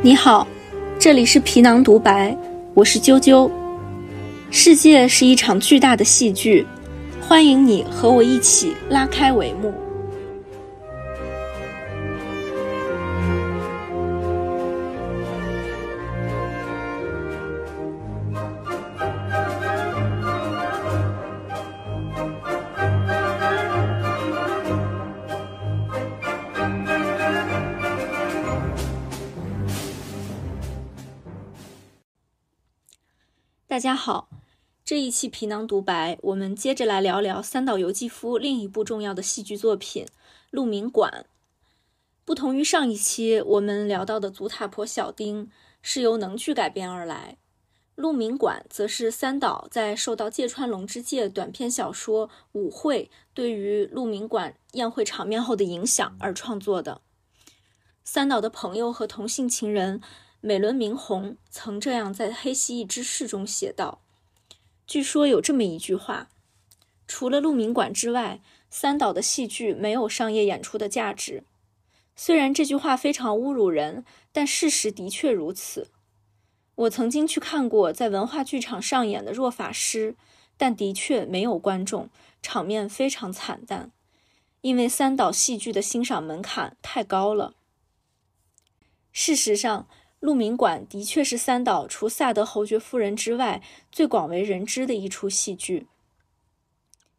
你好，这里是皮囊独白，我是啾啾。世界是一场巨大的戏剧，欢迎你和我一起拉开帷幕。大家好，这一期皮囊独白，我们接着来聊聊三岛由纪夫另一部重要的戏剧作品《鹿鸣馆》。不同于上一期我们聊到的《足塔婆小丁》是由能剧改编而来，《鹿鸣馆》则是三岛在受到芥川龙之介短篇小说《舞会》对于鹿鸣馆宴会场面后的影响而创作的。三岛的朋友和同性情人。美轮明宏曾这样在《黑蜥蜴之誓》中写道：“据说有这么一句话，除了鹿鸣馆之外，三岛的戏剧没有商业演出的价值。虽然这句话非常侮辱人，但事实的确如此。我曾经去看过在文化剧场上演的《若法师》，但的确没有观众，场面非常惨淡，因为三岛戏剧的欣赏门槛太高了。事实上。”鹿鸣馆的确是三岛除《萨德侯爵夫人》之外最广为人知的一出戏剧。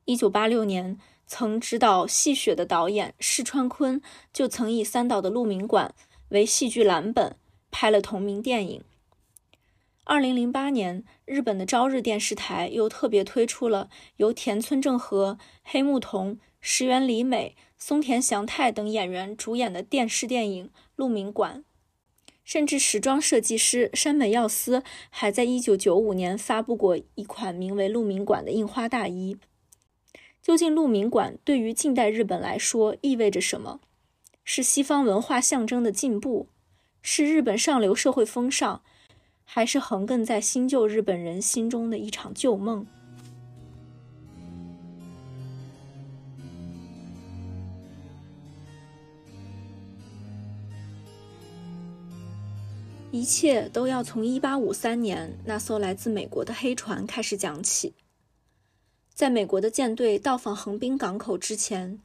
一九八六年，曾执导《戏雪》的导演释川昆就曾以三岛的《鹿鸣馆》为戏剧蓝本拍了同名电影。二零零八年，日本的朝日电视台又特别推出了由田村正和、黑木瞳、石原里美、松田翔太等演员主演的电视电影《鹿鸣馆》。甚至时装设计师山本耀司还在1995年发布过一款名为“鹿鸣馆”的印花大衣。究竟鹿鸣馆对于近代日本来说意味着什么？是西方文化象征的进步，是日本上流社会风尚，还是横亘在新旧日本人心中的一场旧梦？一切都要从1853年那艘来自美国的黑船开始讲起。在美国的舰队到访横滨港口之前，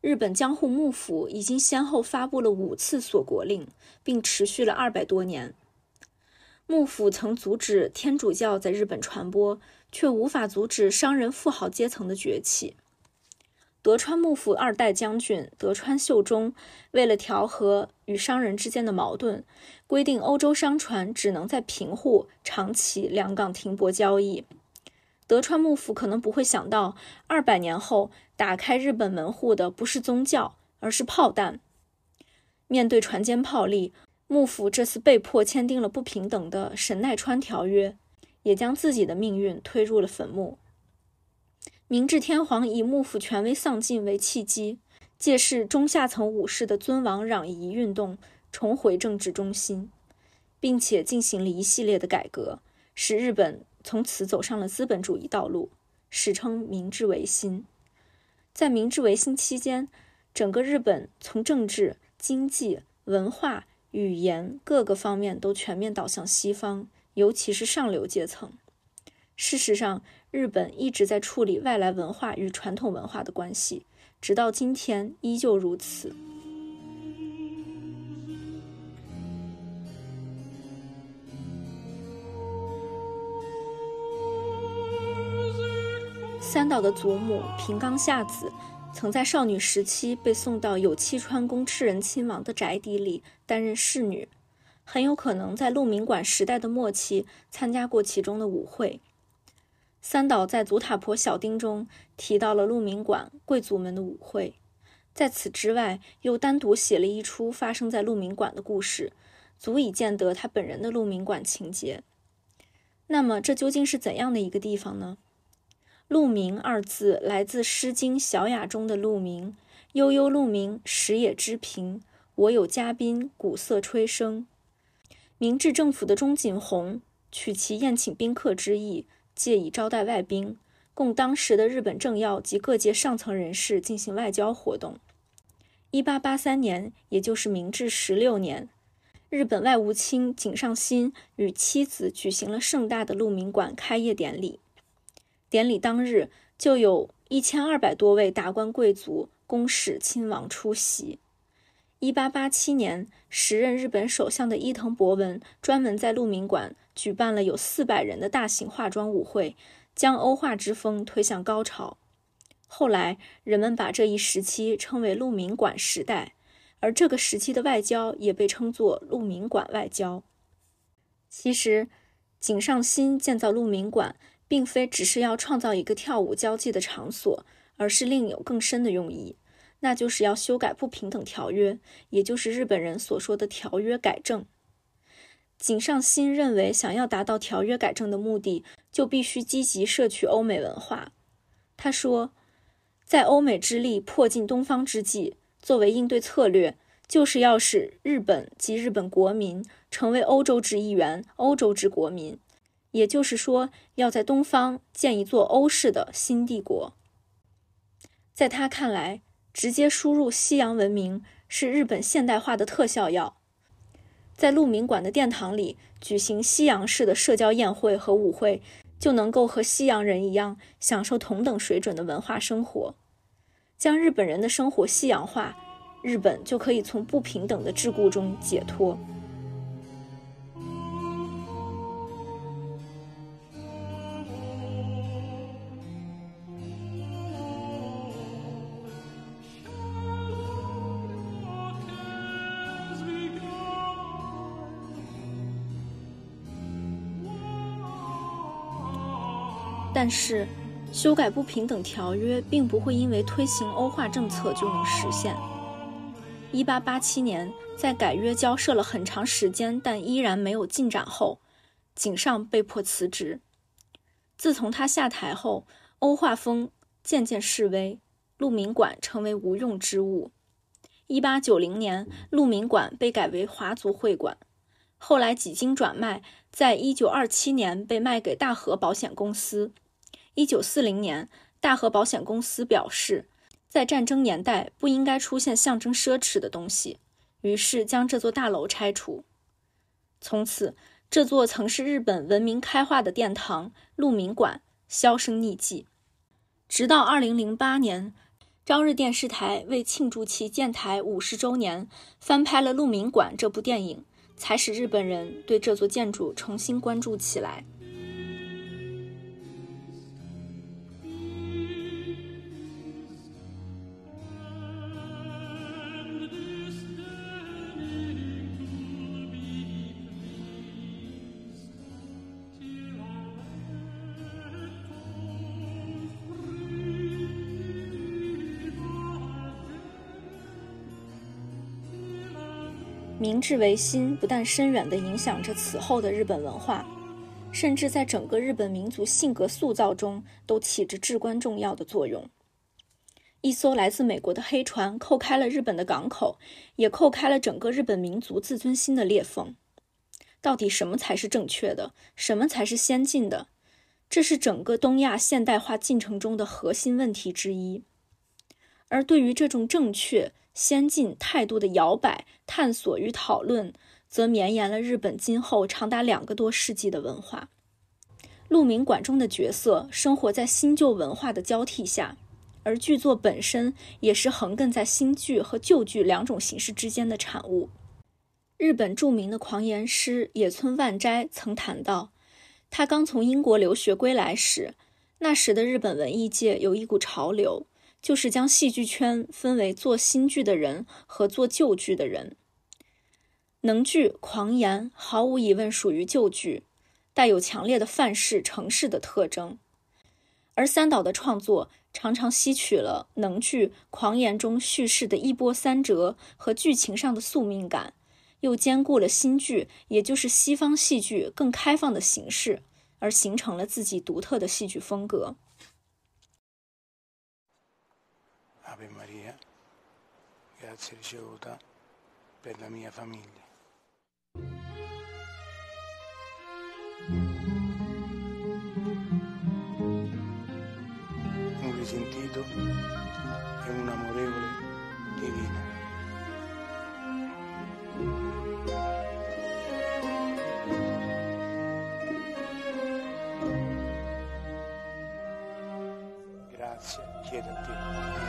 日本江户幕府已经先后发布了五次锁国令，并持续了二百多年。幕府曾阻止天主教在日本传播，却无法阻止商人富豪阶层的崛起。德川幕府二代将军德川秀忠为了调和与商人之间的矛盾，规定欧洲商船只能在平户、长崎两港停泊交易。德川幕府可能不会想到，二百年后打开日本门户的不是宗教，而是炮弹。面对船坚炮利，幕府这次被迫签订了不平等的神奈川条约，也将自己的命运推入了坟墓。明治天皇以幕府权威丧尽为契机，借势中下层武士的尊王攘夷运动重回政治中心，并且进行了一系列的改革，使日本从此走上了资本主义道路，史称明治维新。在明治维新期间，整个日本从政治、经济、文化、语言各个方面都全面倒向西方，尤其是上流阶层。事实上，日本一直在处理外来文化与传统文化的关系，直到今天依旧如此。三岛的祖母平冈夏子，曾在少女时期被送到有栖川宫赤人亲王的宅邸里担任侍女，很有可能在鹿鸣馆时代的末期参加过其中的舞会。三岛在《足塔婆小丁》中提到了鹿鸣馆贵族们的舞会，在此之外，又单独写了一出发生在鹿鸣馆的故事，足以见得他本人的鹿鸣馆情节。那么，这究竟是怎样的一个地方呢？“鹿鸣”二字来自《诗经·小雅》中的“鹿鸣”，悠悠鹿鸣，食野之苹。我有嘉宾，鼓瑟吹笙。明治政府的中井弘取其宴请宾客之意。借以招待外宾，供当时的日本政要及各界上层人士进行外交活动。一八八三年，也就是明治十六年，日本外务卿井上新与妻子举行了盛大的鹿鸣馆开业典礼。典礼当日，就有一千二百多位达官贵族、公使亲王出席。一八八七年，时任日本首相的伊藤博文专门在鹿鸣馆举办了有四百人的大型化妆舞会，将欧化之风推向高潮。后来，人们把这一时期称为“鹿鸣馆时代”，而这个时期的外交也被称作“鹿鸣馆外交”。其实，井上新建造鹿鸣馆，并非只是要创造一个跳舞交际的场所，而是另有更深的用意，那就是要修改不平等条约，也就是日本人所说的条约改正。井上新认为，想要达到条约改正的目的，就必须积极摄取欧美文化。他说。在欧美之力迫近东方之际，作为应对策略，就是要使日本及日本国民成为欧洲之一员、欧洲之国民。也就是说，要在东方建一座欧式的新帝国。在他看来，直接输入西洋文明是日本现代化的特效药。在鹿鸣馆的殿堂里举行西洋式的社交宴会和舞会。就能够和西洋人一样享受同等水准的文化生活，将日本人的生活西洋化，日本就可以从不平等的桎梏中解脱。但是，修改不平等条约并不会因为推行欧化政策就能实现。一八八七年，在改约交涉了很长时间，但依然没有进展后，井上被迫辞职。自从他下台后，欧化风渐渐式微，鹿鸣馆成为无用之物。一八九零年，鹿鸣馆被改为华族会馆，后来几经转卖，在一九二七年被卖给大和保险公司。一九四零年，大和保险公司表示，在战争年代不应该出现象征奢侈的东西，于是将这座大楼拆除。从此，这座曾是日本文明开化的殿堂——鹿鸣馆，销声匿迹。直到二零零八年，朝日电视台为庆祝其建台五十周年，翻拍了《鹿鸣馆》这部电影，才使日本人对这座建筑重新关注起来。明治维新不但深远地影响着此后的日本文化，甚至在整个日本民族性格塑造中都起着至关重要的作用。一艘来自美国的黑船扣开了日本的港口，也扣开了整个日本民族自尊心的裂缝。到底什么才是正确的？什么才是先进的？这是整个东亚现代化进程中的核心问题之一。而对于这种正确，先进态度的摇摆、探索与讨论，则绵延了日本今后长达两个多世纪的文化。鹿鸣馆中的角色生活在新旧文化的交替下，而剧作本身也是横亘在新剧和旧剧两种形式之间的产物。日本著名的狂言师野村万斋曾谈到，他刚从英国留学归来时，那时的日本文艺界有一股潮流。就是将戏剧圈分为做新剧的人和做旧剧的人。能剧《狂言》毫无疑问属于旧剧，带有强烈的范式、程式的特征。而三岛的创作常常吸取了能剧《狂言》中叙事的一波三折和剧情上的宿命感，又兼顾了新剧，也就是西方戏剧更开放的形式，而形成了自己独特的戏剧风格。grazia ricevuta per la mia famiglia. Un risentito e un amorevole divino. Grazie, chiedo a te.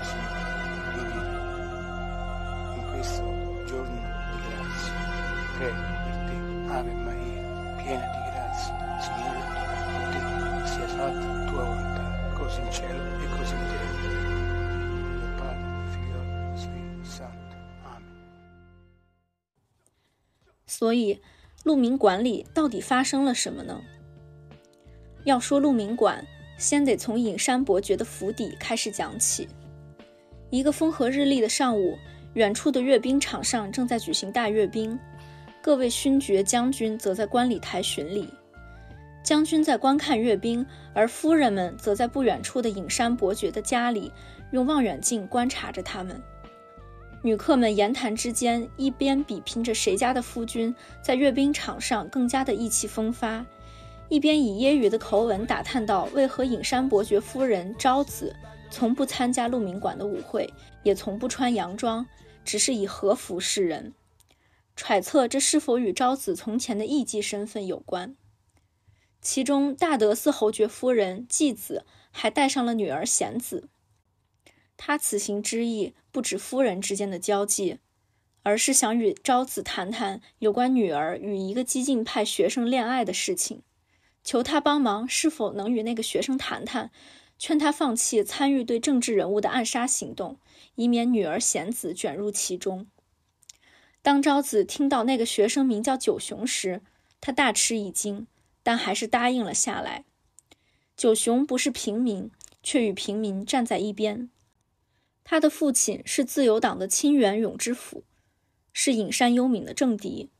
所以，鹿鸣馆里到底发生了什么呢？要说鹿鸣馆，先得从隐山伯爵的府邸开始讲起。一个风和日丽的上午，远处的阅兵场上正在举行大阅兵，各位勋爵、将军则在观礼台巡礼。将军在观看阅兵，而夫人们则在不远处的隐山伯爵的家里，用望远镜观察着他们。女客们言谈之间，一边比拼着谁家的夫君在阅兵场上更加的意气风发，一边以揶揄的口吻打探到为何隐山伯爵夫人昭子从不参加鹿鸣馆的舞会，也从不穿洋装，只是以和服示人，揣测这是否与昭子从前的艺妓身份有关。其中，大德寺侯爵夫人继子还带上了女儿贤子。他此行之意不止夫人之间的交际，而是想与昭子谈谈有关女儿与一个激进派学生恋爱的事情，求他帮忙是否能与那个学生谈谈，劝他放弃参与对政治人物的暗杀行动，以免女儿贤子卷入其中。当昭子听到那个学生名叫九雄时，他大吃一惊。但还是答应了下来。九雄不是平民，却与平民站在一边。他的父亲是自由党的清源永之辅，是隐山优敏的政敌。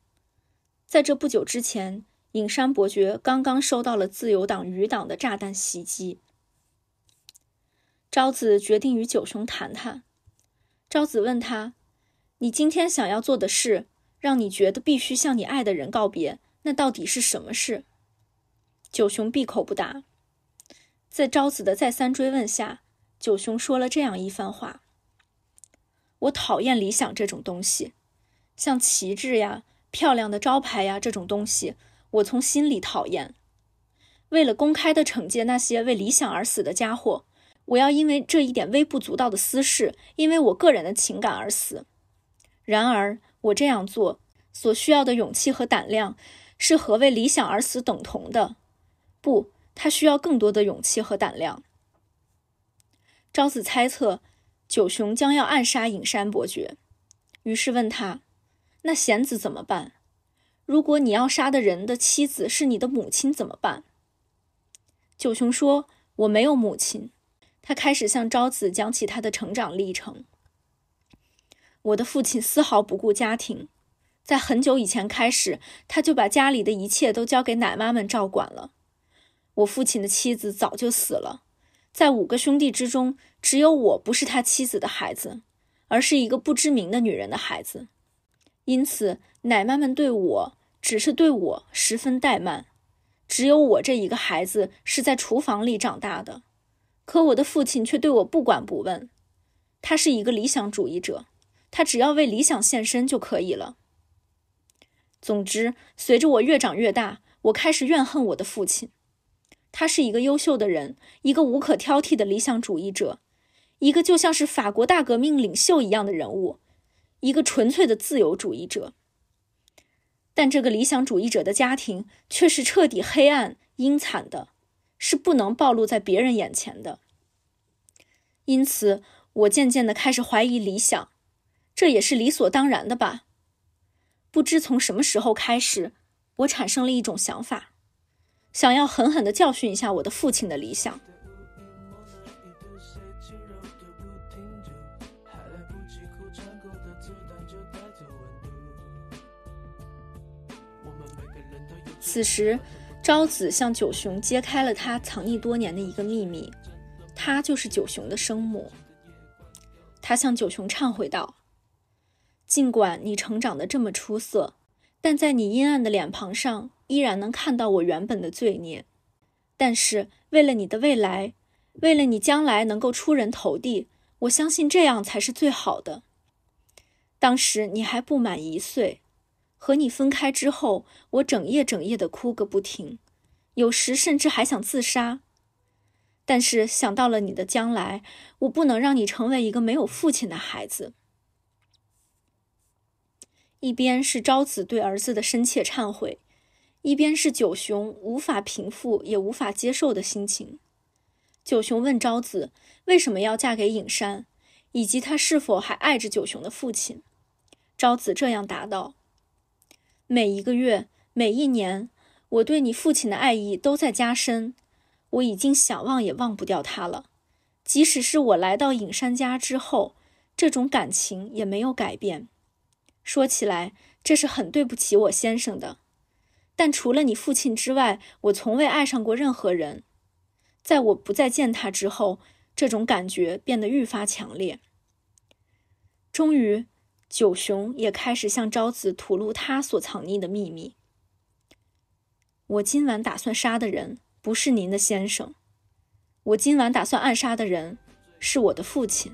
在这不久之前，隐山伯爵刚刚收到了自由党余党的炸弹袭击。昭子决定与九雄谈谈。昭子问他：“你今天想要做的事，让你觉得必须向你爱的人告别，那到底是什么事？”九雄闭口不答，在昭子的再三追问下，九雄说了这样一番话：“我讨厌理想这种东西，像旗帜呀、漂亮的招牌呀这种东西，我从心里讨厌。为了公开的惩戒那些为理想而死的家伙，我要因为这一点微不足道的私事，因为我个人的情感而死。然而，我这样做所需要的勇气和胆量，是和为理想而死等同的。”不，他需要更多的勇气和胆量。昭子猜测九雄将要暗杀隐山伯爵，于是问他：“那贤子怎么办？如果你要杀的人的妻子是你的母亲怎么办？”九雄说：“我没有母亲。”他开始向昭子讲起他的成长历程。我的父亲丝毫不顾家庭，在很久以前开始，他就把家里的一切都交给奶妈们照管了。我父亲的妻子早就死了，在五个兄弟之中，只有我不是他妻子的孩子，而是一个不知名的女人的孩子。因此，奶妈们对我只是对我十分怠慢。只有我这一个孩子是在厨房里长大的，可我的父亲却对我不管不问。他是一个理想主义者，他只要为理想献身就可以了。总之，随着我越长越大，我开始怨恨我的父亲。他是一个优秀的人，一个无可挑剔的理想主义者，一个就像是法国大革命领袖一样的人物，一个纯粹的自由主义者。但这个理想主义者的家庭却是彻底黑暗、阴惨的，是不能暴露在别人眼前的。因此，我渐渐的开始怀疑理想，这也是理所当然的吧。不知从什么时候开始，我产生了一种想法。想要狠狠的教训一下我的父亲的理想。此时，昭子向九雄揭开了他藏匿多年的一个秘密，他就是九雄的生母。他向九雄忏悔道：“尽管你成长得这么出色，但在你阴暗的脸庞上。”依然能看到我原本的罪孽，但是为了你的未来，为了你将来能够出人头地，我相信这样才是最好的。当时你还不满一岁，和你分开之后，我整夜整夜的哭个不停，有时甚至还想自杀。但是想到了你的将来，我不能让你成为一个没有父亲的孩子。一边是昭子对儿子的深切忏悔，一边是九雄无法平复也无法接受的心情。九雄问昭子为什么要嫁给尹山，以及他是否还爱着九雄的父亲。昭子这样答道：“每一个月，每一年，我对你父亲的爱意都在加深，我已经想忘也忘不掉他了。即使是我来到尹山家之后，这种感情也没有改变。”说起来，这是很对不起我先生的。但除了你父亲之外，我从未爱上过任何人。在我不再见他之后，这种感觉变得愈发强烈。终于，九雄也开始向昭子吐露他所藏匿的秘密。我今晚打算杀的人不是您的先生，我今晚打算暗杀的人是我的父亲。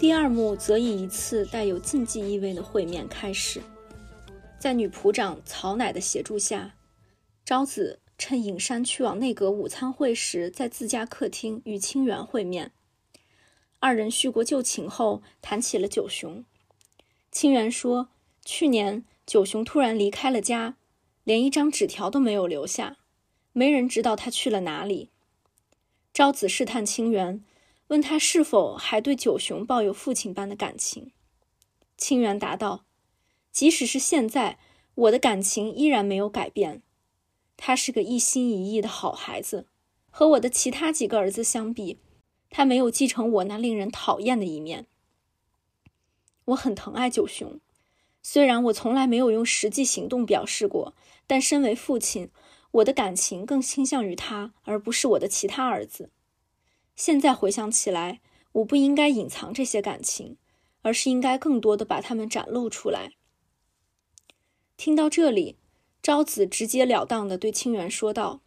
第二幕则以一次带有禁忌意味的会面开始，在女仆长曹乃的协助下，昭子趁尹山去往内阁午餐会时，在自家客厅与清源会面。二人叙过旧情后，谈起了九雄。清源说，去年九雄突然离开了家，连一张纸条都没有留下，没人知道他去了哪里。昭子试探清源。问他是否还对九雄抱有父亲般的感情，清源答道：“即使是现在，我的感情依然没有改变。他是个一心一意的好孩子，和我的其他几个儿子相比，他没有继承我那令人讨厌的一面。我很疼爱九雄，虽然我从来没有用实际行动表示过，但身为父亲，我的感情更倾向于他，而不是我的其他儿子。”现在回想起来，我不应该隐藏这些感情，而是应该更多的把它们展露出来。听到这里，昭子直截了当地对清源说道：“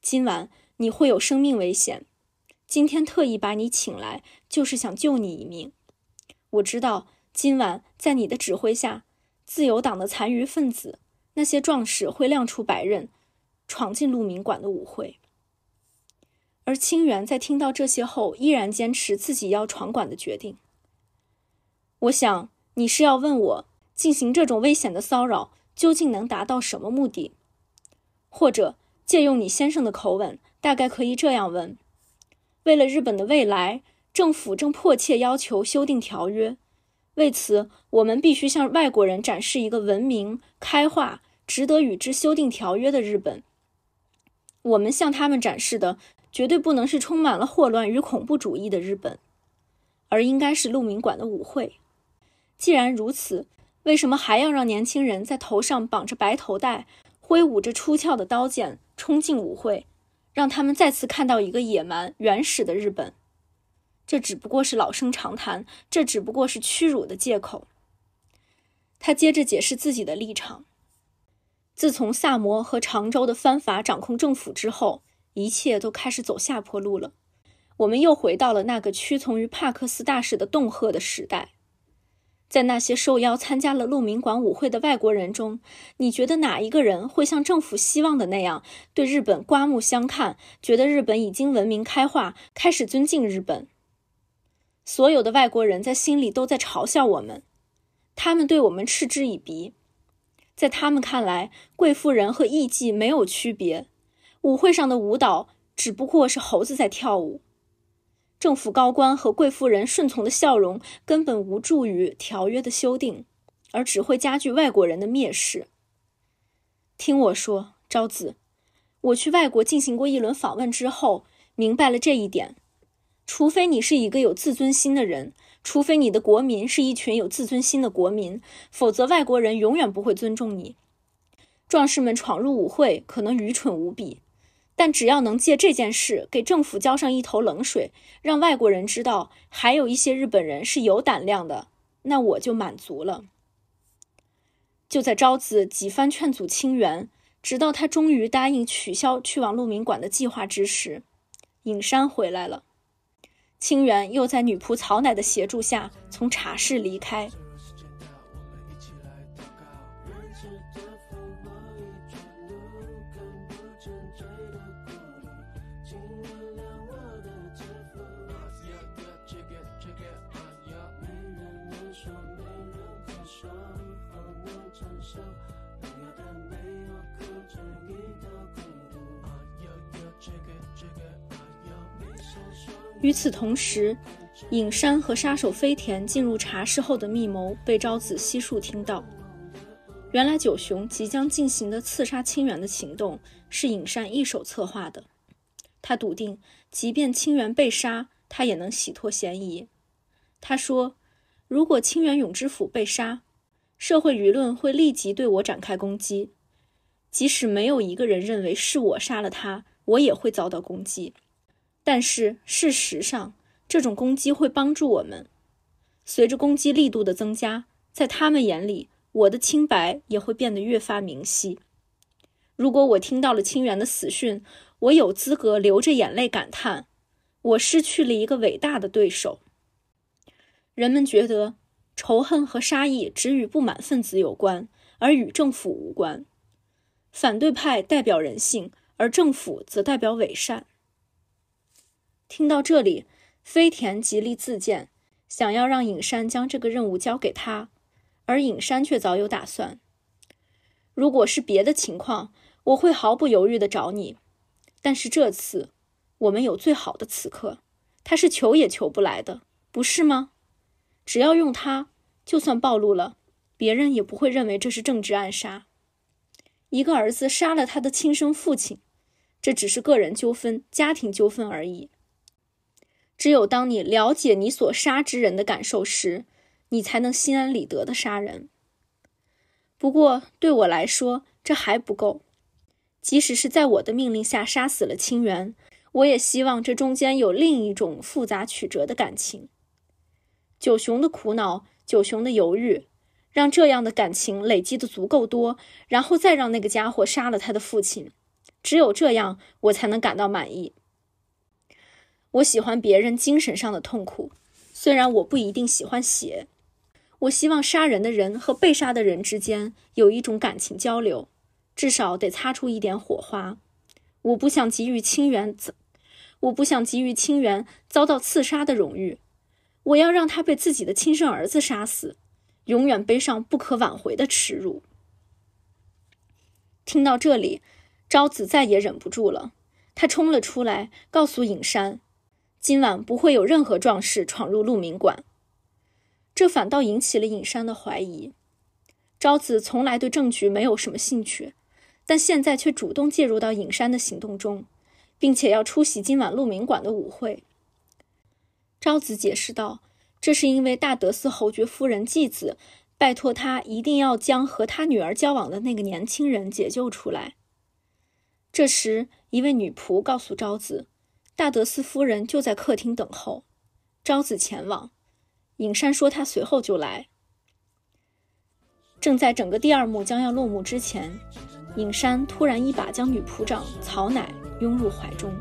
今晚你会有生命危险，今天特意把你请来，就是想救你一命。我知道今晚在你的指挥下，自由党的残余分子那些壮士会亮出白刃，闯进鹿鸣馆的舞会。”而清源在听到这些后，依然坚持自己要闯馆的决定。我想你是要问我进行这种危险的骚扰究竟能达到什么目的，或者借用你先生的口吻，大概可以这样问：为了日本的未来，政府正迫切要求修订条约，为此我们必须向外国人展示一个文明、开化、值得与之修订条约的日本。我们向他们展示的。绝对不能是充满了霍乱与恐怖主义的日本，而应该是鹿鸣馆的舞会。既然如此，为什么还要让年轻人在头上绑着白头带，挥舞着出鞘的刀剑冲进舞会，让他们再次看到一个野蛮原始的日本？这只不过是老生常谈，这只不过是屈辱的借口。他接着解释自己的立场：自从萨摩和常州的藩阀掌控政府之后。一切都开始走下坡路了，我们又回到了那个屈从于帕克斯大使的恫吓的时代。在那些受邀参加了鹿鸣馆舞会的外国人中，你觉得哪一个人会像政府希望的那样对日本刮目相看，觉得日本已经文明开化，开始尊敬日本？所有的外国人在心里都在嘲笑我们，他们对我们嗤之以鼻，在他们看来，贵妇人和艺妓没有区别。舞会上的舞蹈只不过是猴子在跳舞，政府高官和贵妇人顺从的笑容根本无助于条约的修订，而只会加剧外国人的蔑视。听我说，昭子，我去外国进行过一轮访问之后，明白了这一点：除非你是一个有自尊心的人，除非你的国民是一群有自尊心的国民，否则外国人永远不会尊重你。壮士们闯入舞会，可能愚蠢无比。但只要能借这件事给政府浇上一头冷水，让外国人知道还有一些日本人是有胆量的，那我就满足了。就在昭子几番劝阻清源，直到他终于答应取消去往鹿鸣馆的计划之时，影山回来了。清源又在女仆曹乃的协助下从茶室离开。与此同时，影山和杀手飞田进入茶室后的密谋被昭子悉数听到。原来九雄即将进行的刺杀清源的行动是影山一手策划的。他笃定，即便清源被杀，他也能洗脱嫌疑。他说：“如果清源永之府被杀，社会舆论会立即对我展开攻击。即使没有一个人认为是我杀了他，我也会遭到攻击。”但是事实上，这种攻击会帮助我们。随着攻击力度的增加，在他们眼里，我的清白也会变得越发明晰。如果我听到了清源的死讯，我有资格流着眼泪感叹：我失去了一个伟大的对手。人们觉得仇恨和杀意只与不满分子有关，而与政府无关。反对派代表人性，而政府则代表伪善。听到这里，飞田极力自荐，想要让尹山将这个任务交给他，而尹山却早有打算。如果是别的情况，我会毫不犹豫地找你，但是这次，我们有最好的刺客，他是求也求不来的，不是吗？只要用他，就算暴露了，别人也不会认为这是政治暗杀。一个儿子杀了他的亲生父亲，这只是个人纠纷、家庭纠纷而已。只有当你了解你所杀之人的感受时，你才能心安理得的杀人。不过对我来说，这还不够。即使是在我的命令下杀死了清源，我也希望这中间有另一种复杂曲折的感情。九雄的苦恼，九雄的犹豫，让这样的感情累积的足够多，然后再让那个家伙杀了他的父亲。只有这样，我才能感到满意。我喜欢别人精神上的痛苦，虽然我不一定喜欢血。我希望杀人的人和被杀的人之间有一种感情交流，至少得擦出一点火花。我不想给予清源，我不想给予清源遭到刺杀的荣誉。我要让他被自己的亲生儿子杀死，永远背上不可挽回的耻辱。听到这里，昭子再也忍不住了，她冲了出来，告诉尹山。今晚不会有任何壮士闯入鹿鸣馆，这反倒引起了尹山的怀疑。昭子从来对政局没有什么兴趣，但现在却主动介入到尹山的行动中，并且要出席今晚鹿鸣馆的舞会。昭子解释道：“这是因为大德寺侯爵夫人继子拜托他一定要将和他女儿交往的那个年轻人解救出来。”这时，一位女仆告诉昭子。大德寺夫人就在客厅等候，招子前往。尹山说他随后就来。正在整个第二幕将要落幕之前，尹山突然一把将女仆长曹乃拥入怀中。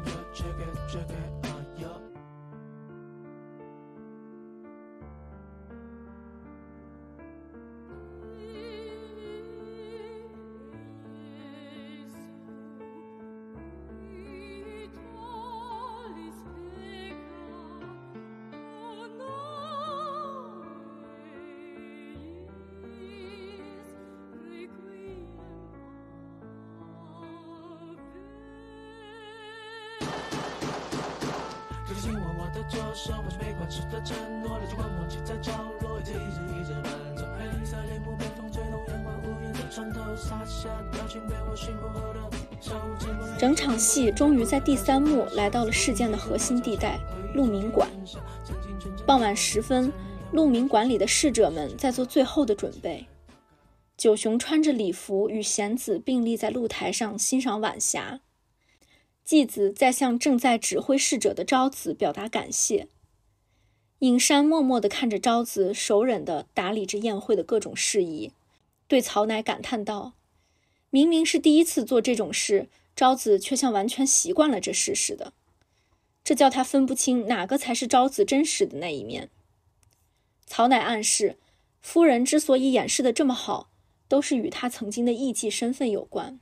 戏终于在第三幕来到了事件的核心地带——鹿鸣馆。傍晚时分，鹿鸣馆里的侍者们在做最后的准备。九雄穿着礼服，与贤子并立在露台上欣赏晚霞。继子在向正在指挥侍者的昭子表达感谢。尹山默默地看着昭子，手忍地打理着宴会的各种事宜，对曹乃感叹道：“明明是第一次做这种事，昭子却像完全习惯了这事似的。这叫他分不清哪个才是昭子真实的那一面。曹乃暗示，夫人之所以掩饰的这么好，都是与他曾经的艺妓身份有关。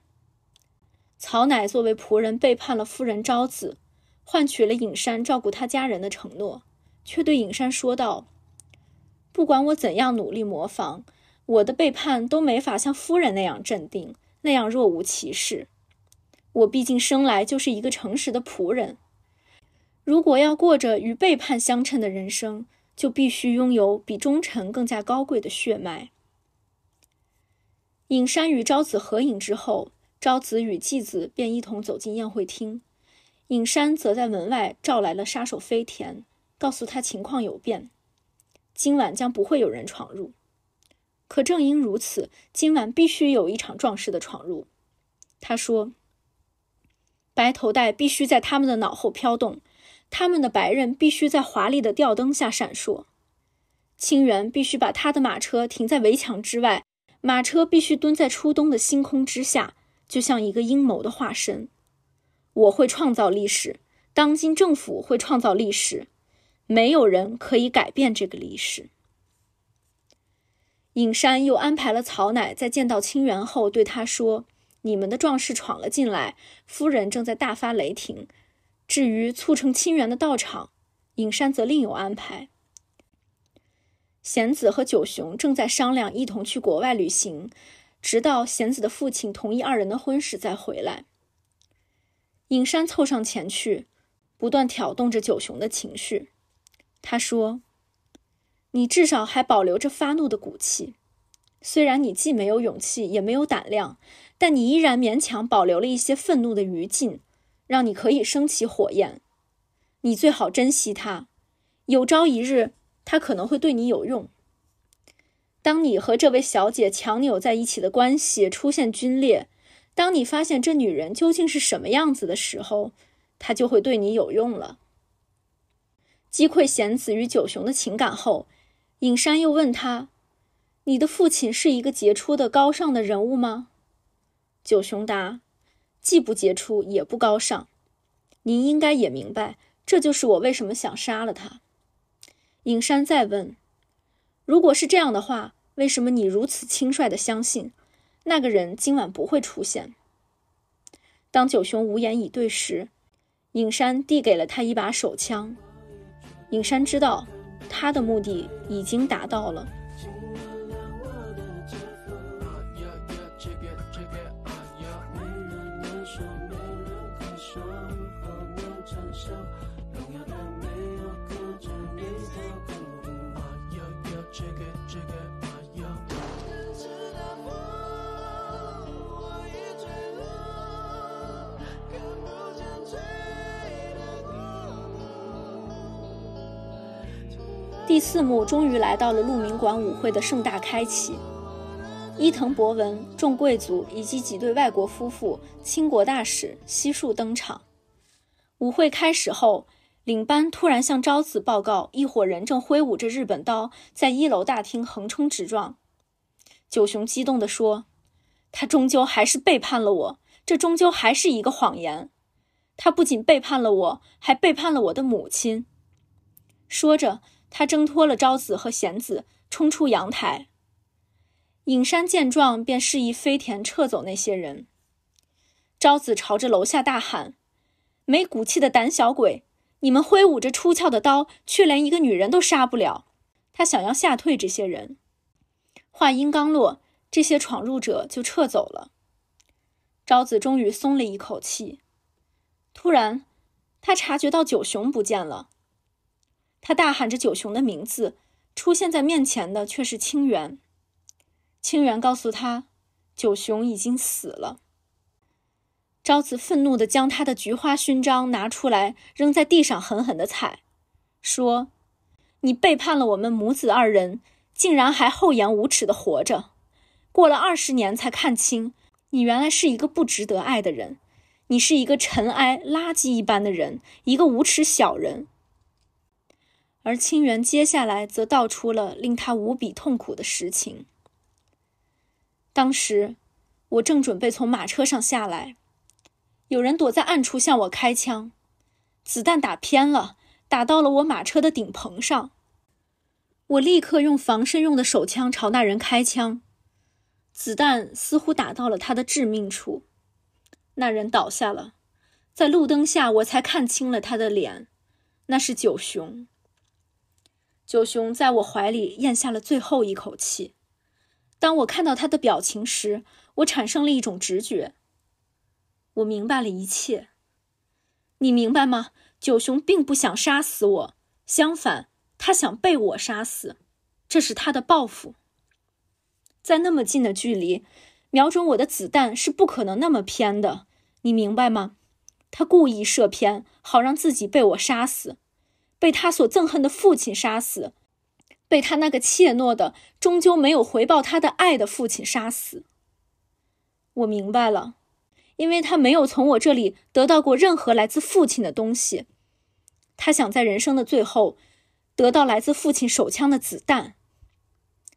曹乃作为仆人背叛了夫人昭子，换取了尹山照顾他家人的承诺，却对尹山说道：“不管我怎样努力模仿，我的背叛都没法像夫人那样镇定，那样若无其事。我毕竟生来就是一个诚实的仆人。”如果要过着与背叛相称的人生，就必须拥有比忠诚更加高贵的血脉。尹山与昭子合影之后，昭子与继子便一同走进宴会厅，尹山则在门外召来了杀手飞田，告诉他情况有变，今晚将不会有人闯入。可正因如此，今晚必须有一场壮士的闯入。他说：“白头带必须在他们的脑后飘动。”他们的白刃必须在华丽的吊灯下闪烁，清源必须把他的马车停在围墙之外，马车必须蹲在初冬的星空之下，就像一个阴谋的化身。我会创造历史，当今政府会创造历史，没有人可以改变这个历史。尹山又安排了曹乃在见到清源后对他说：“你们的壮士闯了进来，夫人正在大发雷霆。”至于促成亲缘的到场，尹山则另有安排。贤子和九雄正在商量一同去国外旅行，直到贤子的父亲同意二人的婚事再回来。尹山凑上前去，不断挑动着九雄的情绪。他说：“你至少还保留着发怒的骨气，虽然你既没有勇气也没有胆量，但你依然勉强保留了一些愤怒的余烬。”让你可以升起火焰，你最好珍惜它。有朝一日，它可能会对你有用。当你和这位小姐强扭在一起的关系出现皲裂，当你发现这女人究竟是什么样子的时候，她就会对你有用了。击溃贤子与九雄的情感后，尹山又问他：“你的父亲是一个杰出的、高尚的人物吗？”九雄答。既不杰出，也不高尚，您应该也明白，这就是我为什么想杀了他。尹山再问：“如果是这样的话，为什么你如此轻率地相信那个人今晚不会出现？”当九雄无言以对时，尹山递给了他一把手枪。尹山知道，他的目的已经达到了。第四幕终于来到了鹿鸣馆舞会的盛大开启，伊藤博文、众贵族以及几对外国夫妇、倾国大使悉数登场。舞会开始后，领班突然向昭子报告，一伙人正挥舞着日本刀在一楼大厅横冲直撞。九雄激动地说：“他终究还是背叛了我，这终究还是一个谎言。他不仅背叛了我，还背叛了我的母亲。”说着。他挣脱了昭子和贤子，冲出阳台。尹山见状，便示意飞田撤走那些人。昭子朝着楼下大喊：“没骨气的胆小鬼！你们挥舞着出鞘的刀，却连一个女人都杀不了。”他想要吓退这些人。话音刚落，这些闯入者就撤走了。昭子终于松了一口气。突然，他察觉到九雄不见了。他大喊着九雄的名字，出现在面前的却是清源。清源告诉他，九雄已经死了。昭子愤怒地将他的菊花勋章拿出来，扔在地上，狠狠地踩，说：“你背叛了我们母子二人，竟然还厚颜无耻地活着。过了二十年才看清，你原来是一个不值得爱的人，你是一个尘埃、垃圾一般的人，一个无耻小人。”而清源接下来则道出了令他无比痛苦的实情。当时，我正准备从马车上下来，有人躲在暗处向我开枪，子弹打偏了，打到了我马车的顶棚上。我立刻用防身用的手枪朝那人开枪，子弹似乎打到了他的致命处，那人倒下了。在路灯下，我才看清了他的脸，那是九雄。九雄在我怀里咽下了最后一口气。当我看到他的表情时，我产生了一种直觉。我明白了一切。你明白吗？九雄并不想杀死我，相反，他想被我杀死，这是他的报复。在那么近的距离，瞄准我的子弹是不可能那么偏的，你明白吗？他故意射偏，好让自己被我杀死。被他所憎恨的父亲杀死，被他那个怯懦的、终究没有回报他的爱的父亲杀死。我明白了，因为他没有从我这里得到过任何来自父亲的东西，他想在人生的最后得到来自父亲手枪的子弹。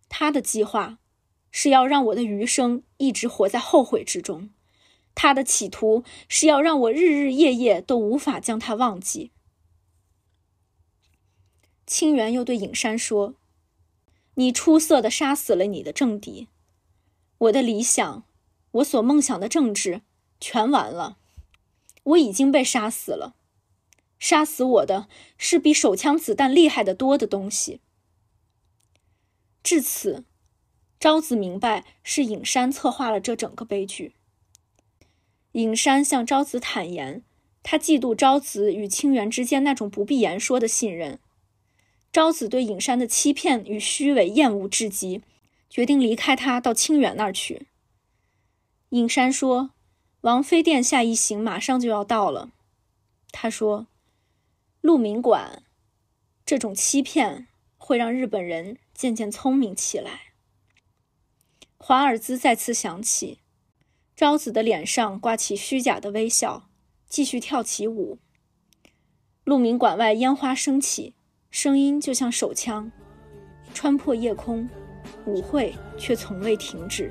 他的计划是要让我的余生一直活在后悔之中，他的企图是要让我日日夜夜都无法将他忘记。清源又对影山说：“你出色的杀死了你的政敌，我的理想，我所梦想的政治，全完了。我已经被杀死了。杀死我的是比手枪子弹厉害的多的东西。”至此，昭子明白是影山策划了这整个悲剧。影山向昭子坦言，他嫉妒昭子与清源之间那种不必言说的信任。昭子对影山的欺骗与虚伪厌恶至极，决定离开他到清远那儿去。影山说：“王妃殿下一行马上就要到了。”他说：“鹿鸣馆，这种欺骗会让日本人渐渐聪明起来。”华尔兹再次响起，昭子的脸上挂起虚假的微笑，继续跳起舞。鹿鸣馆外烟花升起。声音就像手枪，穿破夜空，舞会却从未停止。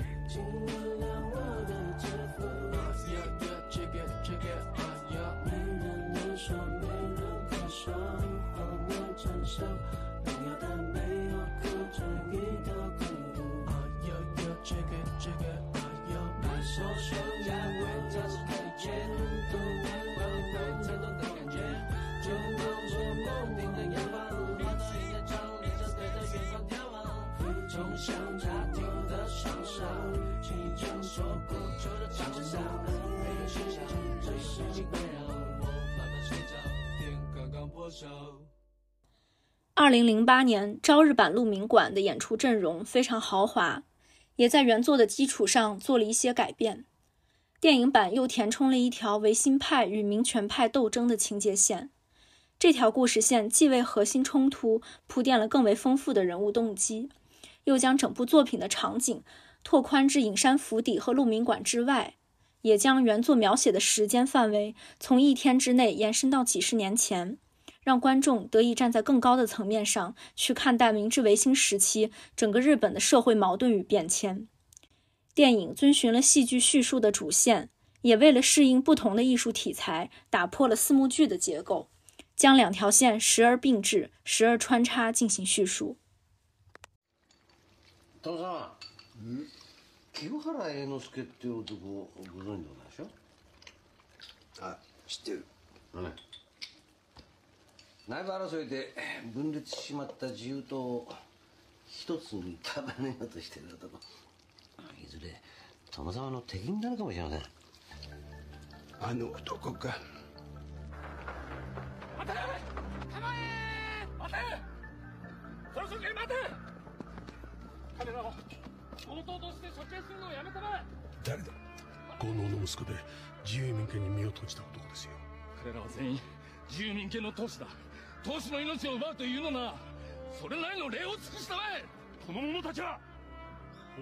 二零零八年朝日版鹿鸣馆的演出阵容非常豪华，也在原作的基础上做了一些改变。电影版又填充了一条维新派与民权派斗争的情节线，这条故事线既为核心冲突铺垫了更为丰富的人物动机，又将整部作品的场景拓宽至隐山府邸和鹿鸣馆之外，也将原作描写的时间范围从一天之内延伸到几十年前。让观众得以站在更高的层面上去看待明治维新时期整个日本的社会矛盾与变迁。电影遵循了戏剧叙述的主线，也为了适应不同的艺术题材，打破了四幕剧的结构，将两条线时而并置，时而穿插进行叙述。さん、嗯，清原栄之助っていう男ご存知でしょ？あ、知ってる。うん。 内部争いで分裂しまった自由党を一つに束ねようとしてる男。いずれ殿様の敵になるかもしれません。あの男か。待て構え待てそろそろ待て。彼らを強盗として処刑するのをやめたまえ誰だ？豪農の息子で自由民権に身を閉じた男ですよ。彼らは全員自由民権の闘士だ当主の命を奪うというのなそれなりの礼を尽くしたまえ。この者たちは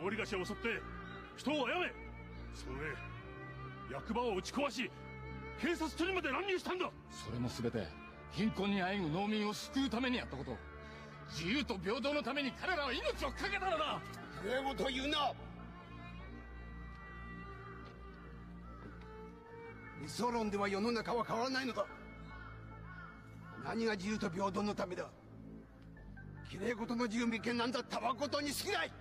放り菓子を襲って人を殺め。その上役場を打ち壊し警察署にまで乱入したんだ。それも全て貧困にあえぐ農民を救うためにやったこと。自由と平等のために彼らは命を懸けたのだ。上事言うな。理想論では世の中は変わらないのだ何が自由と平等のためだきれい事の自由民権なんざたわことに過ぎない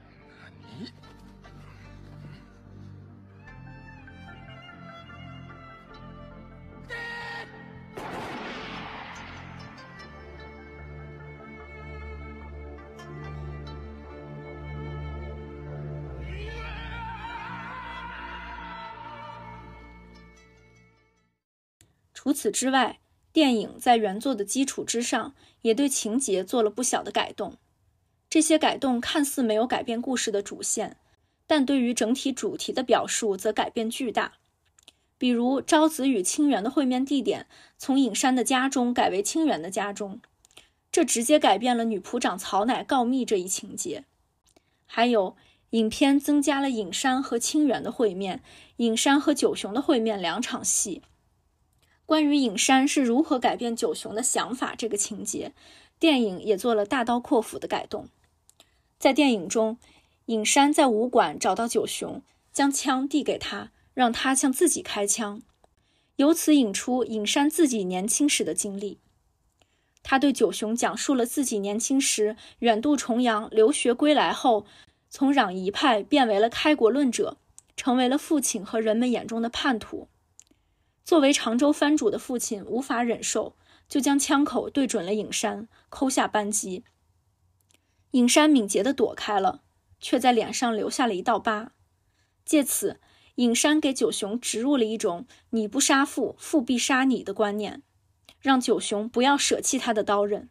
除此之外， 电影在原作的基础之上，也对情节做了不小的改动。这些改动看似没有改变故事的主线，但对于整体主题的表述则改变巨大。比如，昭子与清源的会面地点从影山的家中改为清源的家中，这直接改变了女仆长草乃告密这一情节。还有，影片增加了影山和清源的会面，影山和九雄的会面两场戏。关于影山是如何改变九雄的想法这个情节，电影也做了大刀阔斧的改动。在电影中，影山在武馆找到九雄，将枪递给他，让他向自己开枪，由此引出影山自己年轻时的经历。他对九雄讲述了自己年轻时远渡重洋留学归来后，从攘夷派变为了开国论者，成为了父亲和人们眼中的叛徒。作为常州藩主的父亲无法忍受，就将枪口对准了影山，扣下扳机。影山敏捷地躲开了，却在脸上留下了一道疤。借此，影山给九雄植入了一种“你不杀父，父必杀你”的观念，让九雄不要舍弃他的刀刃。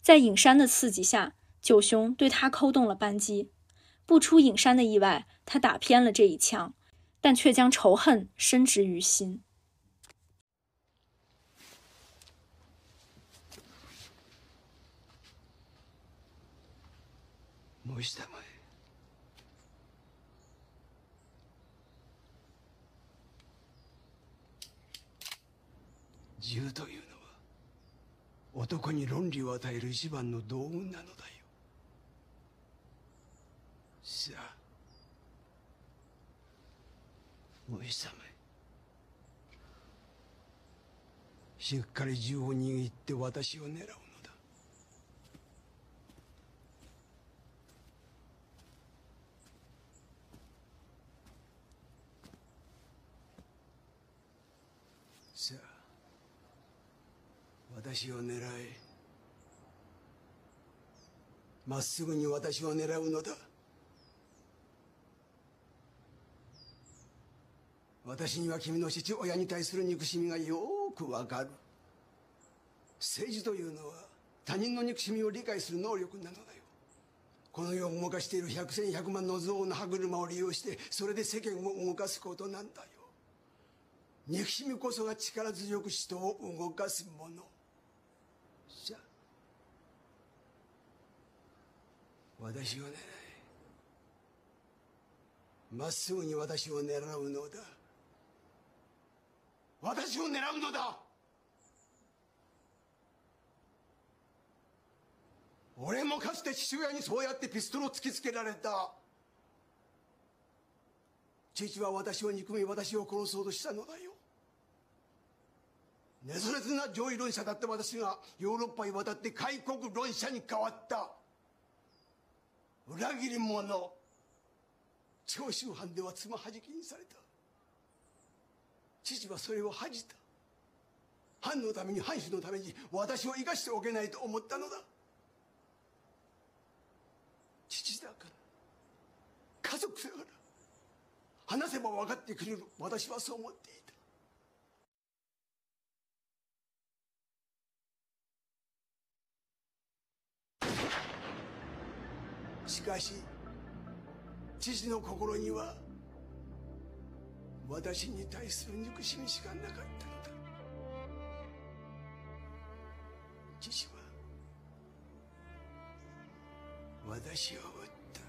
在影山的刺激下，九雄对他扣动了扳机。不出影山的意外，他打偏了这一枪，但却将仇恨深植于心。申したまえ。自由というのは男に論理を与える一番の道具なのだよ。さあ申したまえ。しっかり銃を握って私を狙うのださあ私を狙え。まっすぐに私を狙うのだ。私には君の父親に対する憎しみがよくわかる。政治というのは他人の憎しみを理解する能力なのだよ。この世を動かしている百戦百万の憎悪の歯車を利用してそれで世間を動かすことなんだよ。憎しみこそが力強く人を動かすものじゃ私を狙えまっすぐに私を狙うのだ。私を狙うのだ。俺もかつて父親にそうやってピストルを突きつけられた。父は私を憎み私を殺そうとしたのだよ。熱烈な上位論者だった私がヨーロッパへ渡って開国論者に変わった。裏切り者。長州藩ではつまはじきにされた。父はそれを恥じた。藩のために藩主のために私を生かしておけないと思ったのだ。父だから。家族だから。話せば分かってくれる。私はそう思っていたしかし父の心には私に対する憎しみしかなかったのだ。父は私を撃った。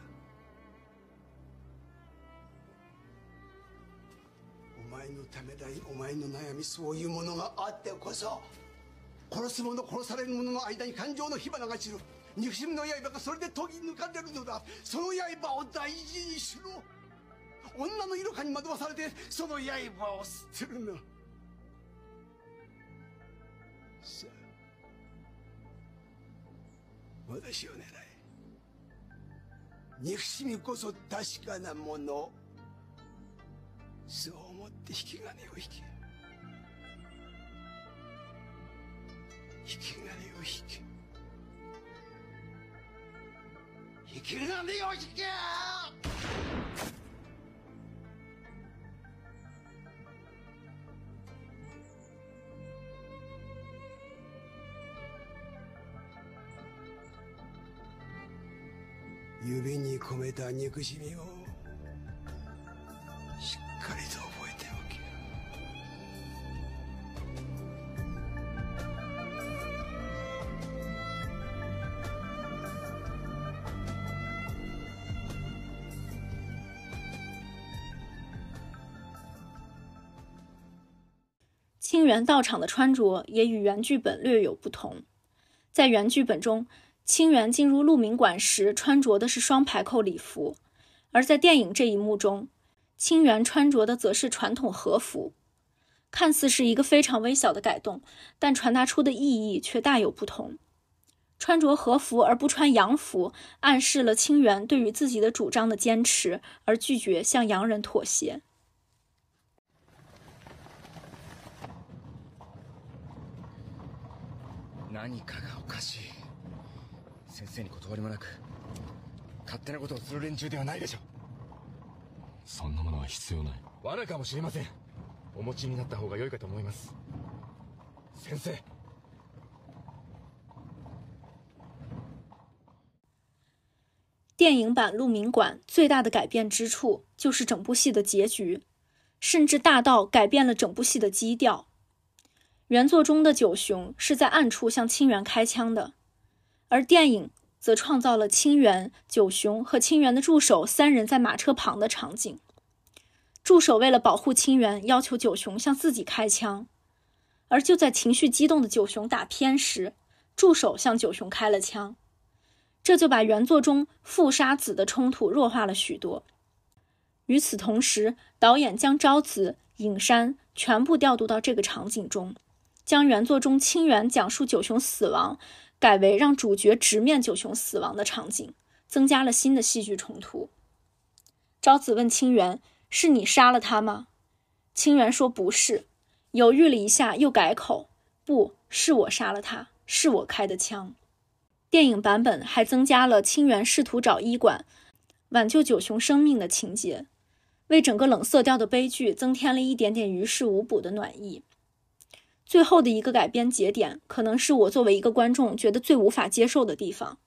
お前のためだいお前の悩みそういうものがあってこそ殺す者殺される者の間に感情の火花が散る。憎しみの刃がそれで研ぎ抜かれるのだ。その刃を大事にしろ。女の色香に惑わされてその刃を捨てるな。さあ私を狙え。憎しみこそ確かなもの。そう思って引き金を引け。引き金を引け。生きるなんでよし指に込めた憎しみを清源道场的穿着也与原剧本略有不同。在原剧本中，清源进入鹿鸣馆时穿着的是双排扣礼服，而在电影这一幕中，清源穿着的则是传统和服。看似是一个非常微小的改动，但传达出的意义却大有不同。穿着和服而不穿洋服，暗示了清源对于自己的主张的坚持，而拒绝向洋人妥协。何かがおかしい。先生に断りもなく勝手なことをする連中ではないでしょそんなものは必要ない。罠かもしれません。お持ちになった方が良いかと思います。先生。电影版《鹿鸣馆》最大的改变之处就是整部戏的结局，甚至大到改变了整部戏的基调。原作中的九雄是在暗处向清源开枪的，而电影则创造了清源、九雄和清源的助手三人在马车旁的场景。助手为了保护清源，要求九雄向自己开枪，而就在情绪激动的九雄打偏时，助手向九雄开了枪。这就把原作中父杀子的冲突弱化了许多。与此同时，导演将昭子、影山全部调度到这个场景中，将原作中清源讲述九雄死亡，改为让主角直面九雄死亡的场景，增加了新的戏剧冲突。昭子问清源：“是你杀了他吗？”清源说：“不是。”犹豫了一下，又改口：“不是我杀了他，是我开的枪。”电影版本还增加了清源试图找医馆挽救九雄生命的情节，为整个冷色调的悲剧增添了一点点于事无补的暖意。最后的一个改编节点，可能是我作为一个观众觉得最无法接受的地方。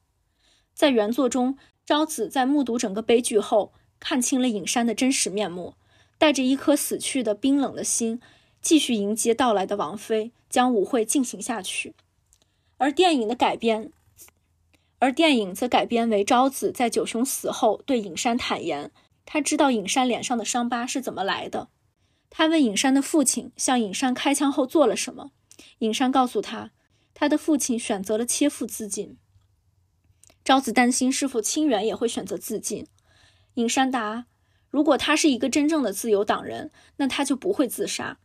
在原作中，昭子在目睹整个悲剧后，看清了影山的真实面目，带着一颗死去的冰冷的心，继续迎接到来的王妃，将舞会进行下去。而电影的改编。而电影则改编为昭子在九雄死后对影山坦言，他知道影山脸上的伤疤是怎么来的。他问影山的父亲向影山开枪后做了什么，影山告诉他，他的父亲选择了切腹自尽。昭子担心是否清源也会选择自尽。影山答：如果他是一个真正的自由党人，那他就不会自杀。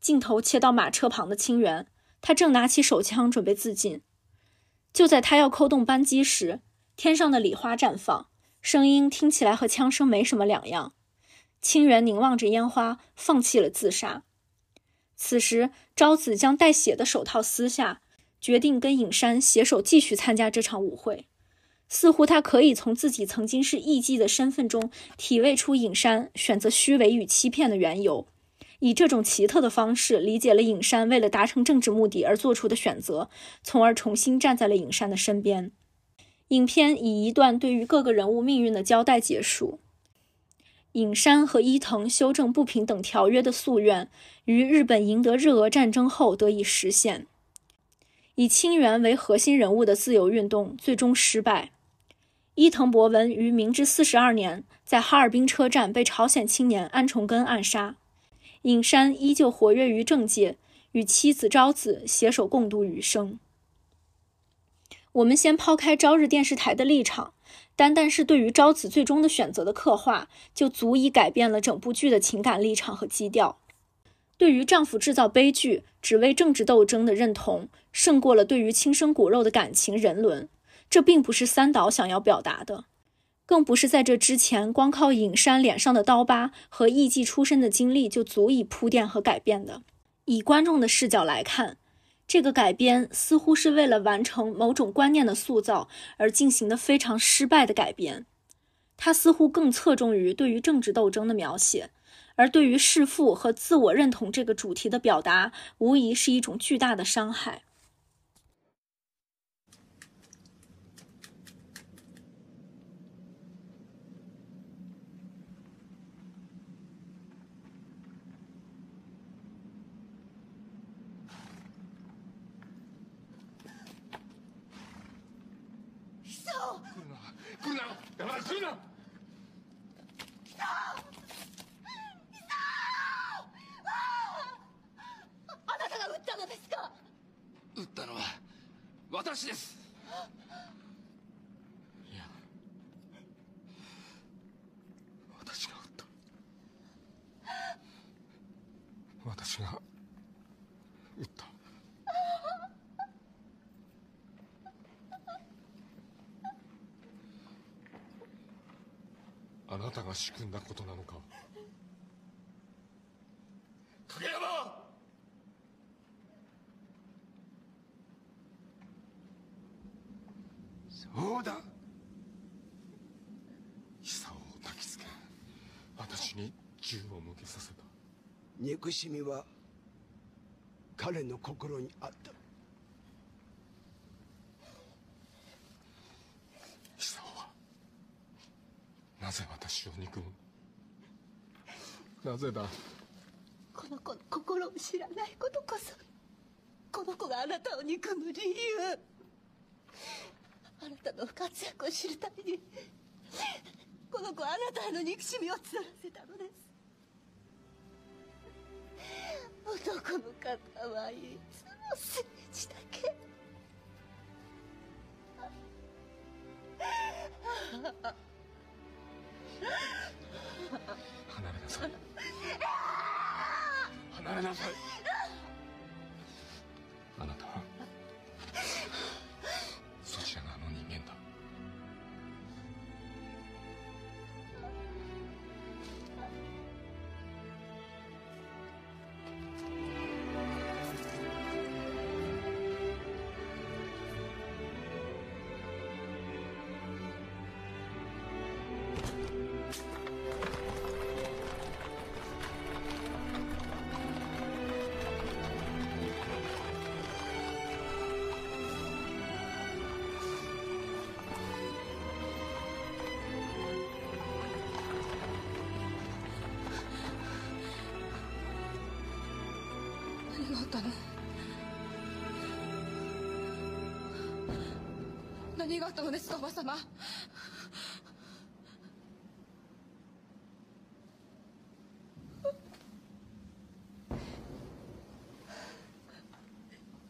镜头切到马车旁的清源，他正拿起手枪准备自尽。就在他要扣动扳机时，天上的礼花绽放，声音听起来和枪声没什么两样。清源凝望着烟花，放弃了自杀。此时，昭子将带血的手套撕下，决定跟影山携手继续参加这场舞会。似乎他可以从自己曾经是艺妓的身份中体味出影山选择虚伪与欺骗的缘由。以这种奇特的方式理解了影山为了达成政治目的而做出的选择，从而重新站在了影山的身边。影片以一段对于各个人物命运的交代结束。尹山和伊藤修正不平等条约的夙愿，于日本赢得日俄战争后得以实现。以清源为核心人物的自由运动最终失败。伊藤博文于明治四十二年在哈尔滨车站被朝鲜青年安重根暗杀。尹山依旧活跃于政界，与妻子昭子携手共度余生。我们先抛开朝日电视台的立场，单单是对于昭子最终的选择的刻画，就足以改变了整部剧的情感立场和基调。对于丈夫制造悲剧，只为政治斗争的认同，胜过了对于亲生骨肉的感情人伦。这并不是三岛想要表达的，更不是在这之前光靠影山脸上的刀疤和艺妓出身的经历就足以铺垫和改变的。以观众的视角来看，这个改编似乎是为了完成某种观念的塑造而进行的非常失败的改编。它似乎更侧重于对于政治斗争的描写，而对于弑父和自我认同这个主题的表达，无疑是一种巨大的伤害。山田来るなあなたが撃ったのですか？撃ったのは私ですいや私が撃った私が撃ったあなたが仕組んだことなのか？影山！そうだ！久男を抱きつけ私に銃を向けさせた。憎しみは彼の心にあった久男はななぜだ？この子の心を知らないことこそこの子があなたを憎む理由。あなたの活躍を知るためにこの子はあなたへの憎しみを募らせたのです。男の方はいつも政治だけ 離れなさい。離れなさい。ったの？何があったのですかおば様？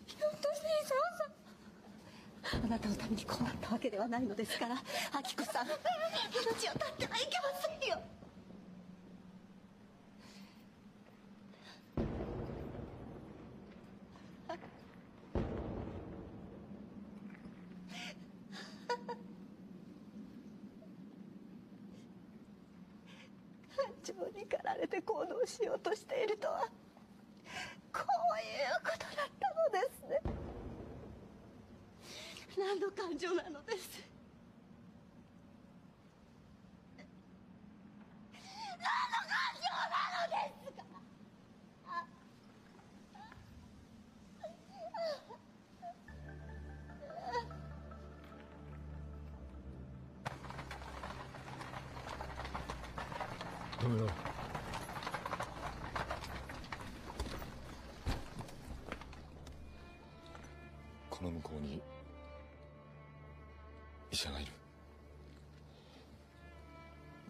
ひょっとしてさんあなたのためにこうなったわけではないのですから。の向こうに医者がいる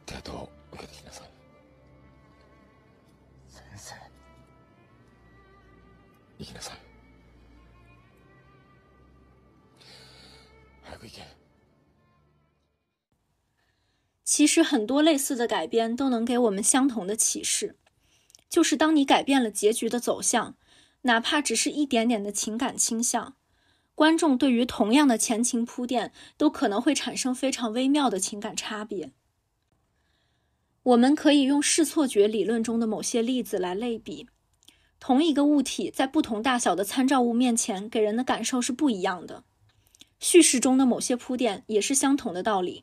手当を受けてきなさい先生行きなさい早く行け其实很多类似的改编都能给我们相同的启示， 就是当你改变了结局的走向，哪怕只是一点点的情感倾向， 观众对于同样的前情铺垫，都可能会产生非常微妙的情感差别。我们可以用视错觉理论中的某些例子来类比：同一个物体在不同大小的参照物面前，给人的感受是不一样的。叙事中的某些铺垫也是相同的道理。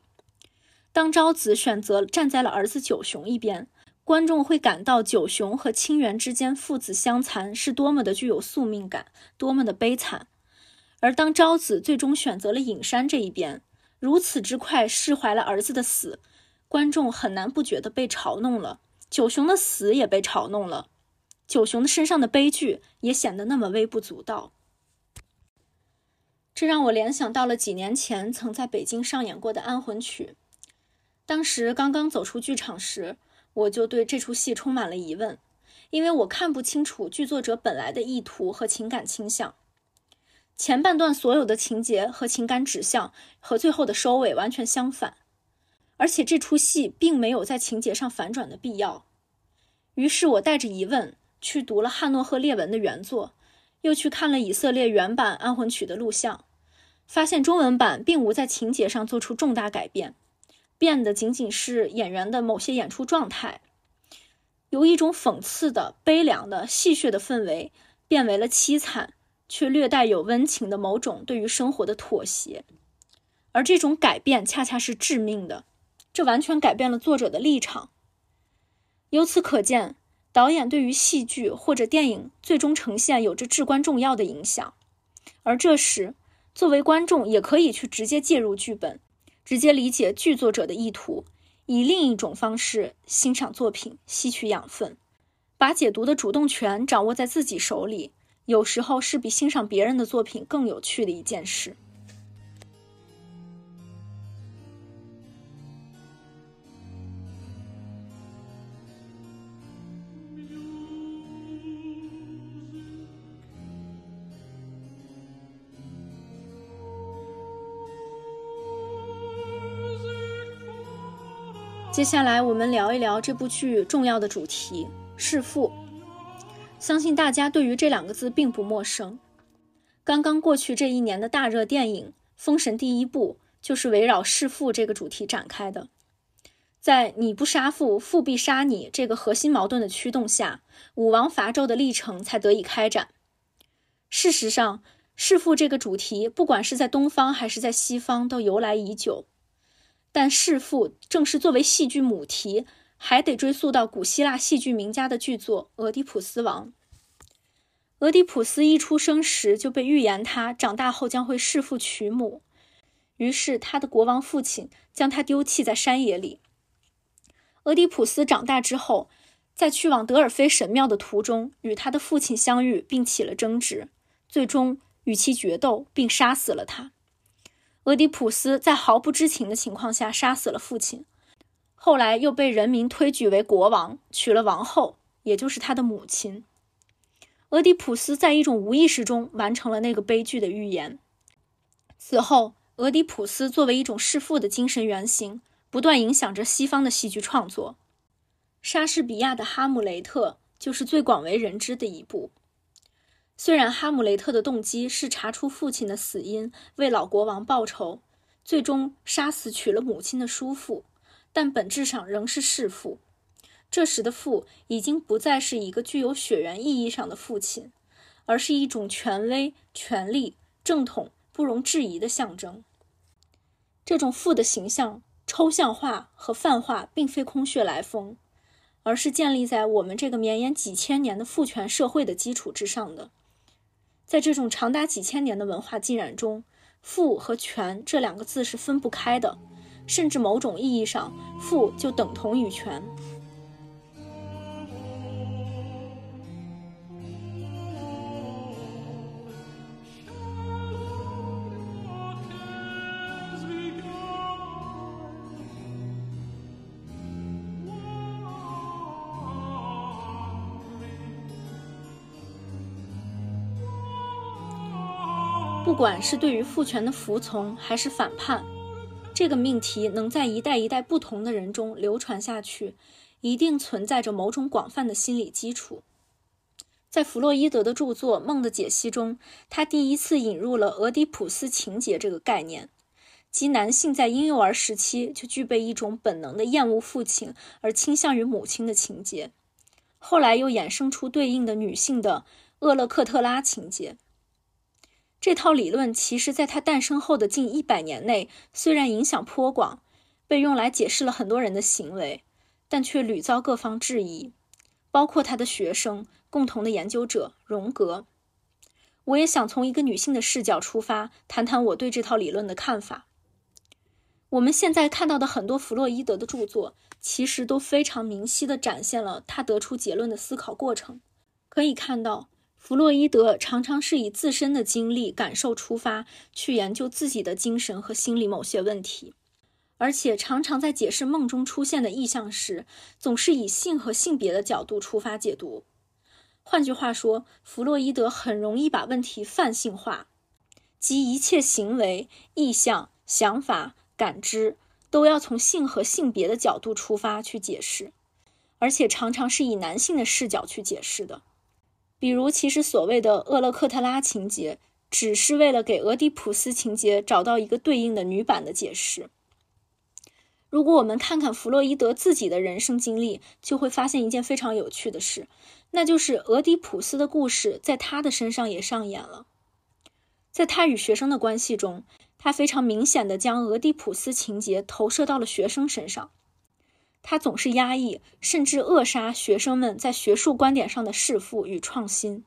当昭子选择站在了儿子九雄一边，观众会感到九雄和清源之间父子相残是多么的具有宿命感，多么的悲惨；而当昭子最终选择了隐山这一边，如此之快释怀了儿子的死。观众很难不觉得被嘲弄了，九雄的死也被嘲弄了，九雄的身上的悲剧也显得那么微不足道。这让我联想到了几年前曾在北京上演过的《安魂曲》，当时刚刚走出剧场时，我就对这出戏充满了疑问，因为我看不清楚剧作者本来的意图和情感倾向。前半段所有的情节和情感指向和最后的收尾完全相反。而且这出戏并没有在情节上反转的必要，于是我带着疑问去读了汉诺赫列文的原作，又去看了以色列原版《安魂曲》的录像，发现中文版并无在情节上做出重大改变，变的仅仅是演员的某些演出状态，由一种讽刺的、悲凉的、戏谑的氛围，变为了凄惨却略带有温情的某种对于生活的妥协，而这种改变恰恰是致命的。这完全改变了作者的立场。由此可见，导演对于戏剧或者电影最终呈现有着至关重要的影响。而这时，作为观众也可以去直接介入剧本，直接理解剧作者的意图，以另一种方式欣赏作品，吸取养分，把解读的主动权掌握在自己手里，有时候是比欣赏别人的作品更有趣的一件事。接下来，我们聊一聊这部剧重要的主题——弑父。相信大家对于这两个字并不陌生。刚刚过去这一年的大热电影《封神》第一部就是围绕弑父这个主题展开的。在“你不杀父，父必杀你”这个核心矛盾的驱动下，武王伐纣的历程才得以开展。事实上，弑父这个主题，不管是在东方还是在西方，都由来已久。但弑父正是作为戏剧母题，还得追溯到古希腊戏剧名家的巨作《俄狄浦斯王》。俄狄浦斯一出生时就被预言他长大后将会弑父娶母，于是他的国王父亲将他丢弃在山野里。俄狄浦斯长大之后，在去往德尔菲神庙的途中与他的父亲相遇，并起了争执，最终与其决斗，并杀死了他。俄狄浦斯在毫不知情的情况下杀死了父亲，后来又被人民推举为国王，娶了王后，也就是他的母亲。俄狄浦斯在一种无意识中完成了那个悲剧的预言。此后，俄狄浦斯作为一种弑父的精神原型，不断影响着西方的戏剧创作。莎士比亚的《哈姆雷特》就是最广为人知的一部。虽然哈姆雷特的动机是查出父亲的死因，为老国王报仇，最终杀死娶了母亲的叔父，但本质上仍是弑父。这时的父已经不再是一个具有血缘意义上的父亲，而是一种权威、权力、正统、不容置疑的象征。这种父的形象抽象化和泛化，并非空穴来风，而是建立在我们这个绵延几千年的父权社会的基础之上的。在这种长达几千年的文化浸染中，“父”和“权”这两个字是分不开的，甚至某种意义上，“父”就等同于“权”。不管是对于父权的服从还是反叛，这个命题能在一代一代不同的人中流传下去，一定存在着某种广泛的心理基础。在弗洛伊德的著作《梦的解析》中，他第一次引入了俄狄浦斯情节这个概念，即男性在婴幼儿时期就具备一种本能的厌恶父亲而倾向于母亲的情节。后来又衍生出对应的女性的厄勒克特拉情节。这套理论其实在它诞生后的近一百年内，虽然影响颇广，被用来解释了很多人的行为，但却屡遭各方质疑，包括他的学生。共同的研究者荣格，我也想从一个女性的视角出发，谈谈我对这套理论的看法。我们现在看到的很多弗洛伊德的著作，其实都非常明晰地展现了他得出结论的思考过程。可以看到，弗洛伊德常常是以自身的经历感受出发，去研究自己的精神和心理某些问题，而且常常在解释梦中出现的意象时，总是以性和性别的角度出发解读。换句话说，弗洛伊德很容易把问题泛性化，即一切行为、意向、想法、感知都要从性和性别的角度出发去解释，而且常常是以男性的视角去解释的。比如，其实所谓的厄勒克特拉情节，只是为了给俄狄浦斯情节找到一个对应的女版的解释。如果我们看看弗洛伊德自己的人生经历，就会发现一件非常有趣的事。那就是俄狄浦斯的故事在他的身上也上演了。在他与学生的关系中，他非常明显的将俄狄浦斯情节投射到了学生身上。他总是压抑甚至扼杀学生们在学术观点上的弑父与创新。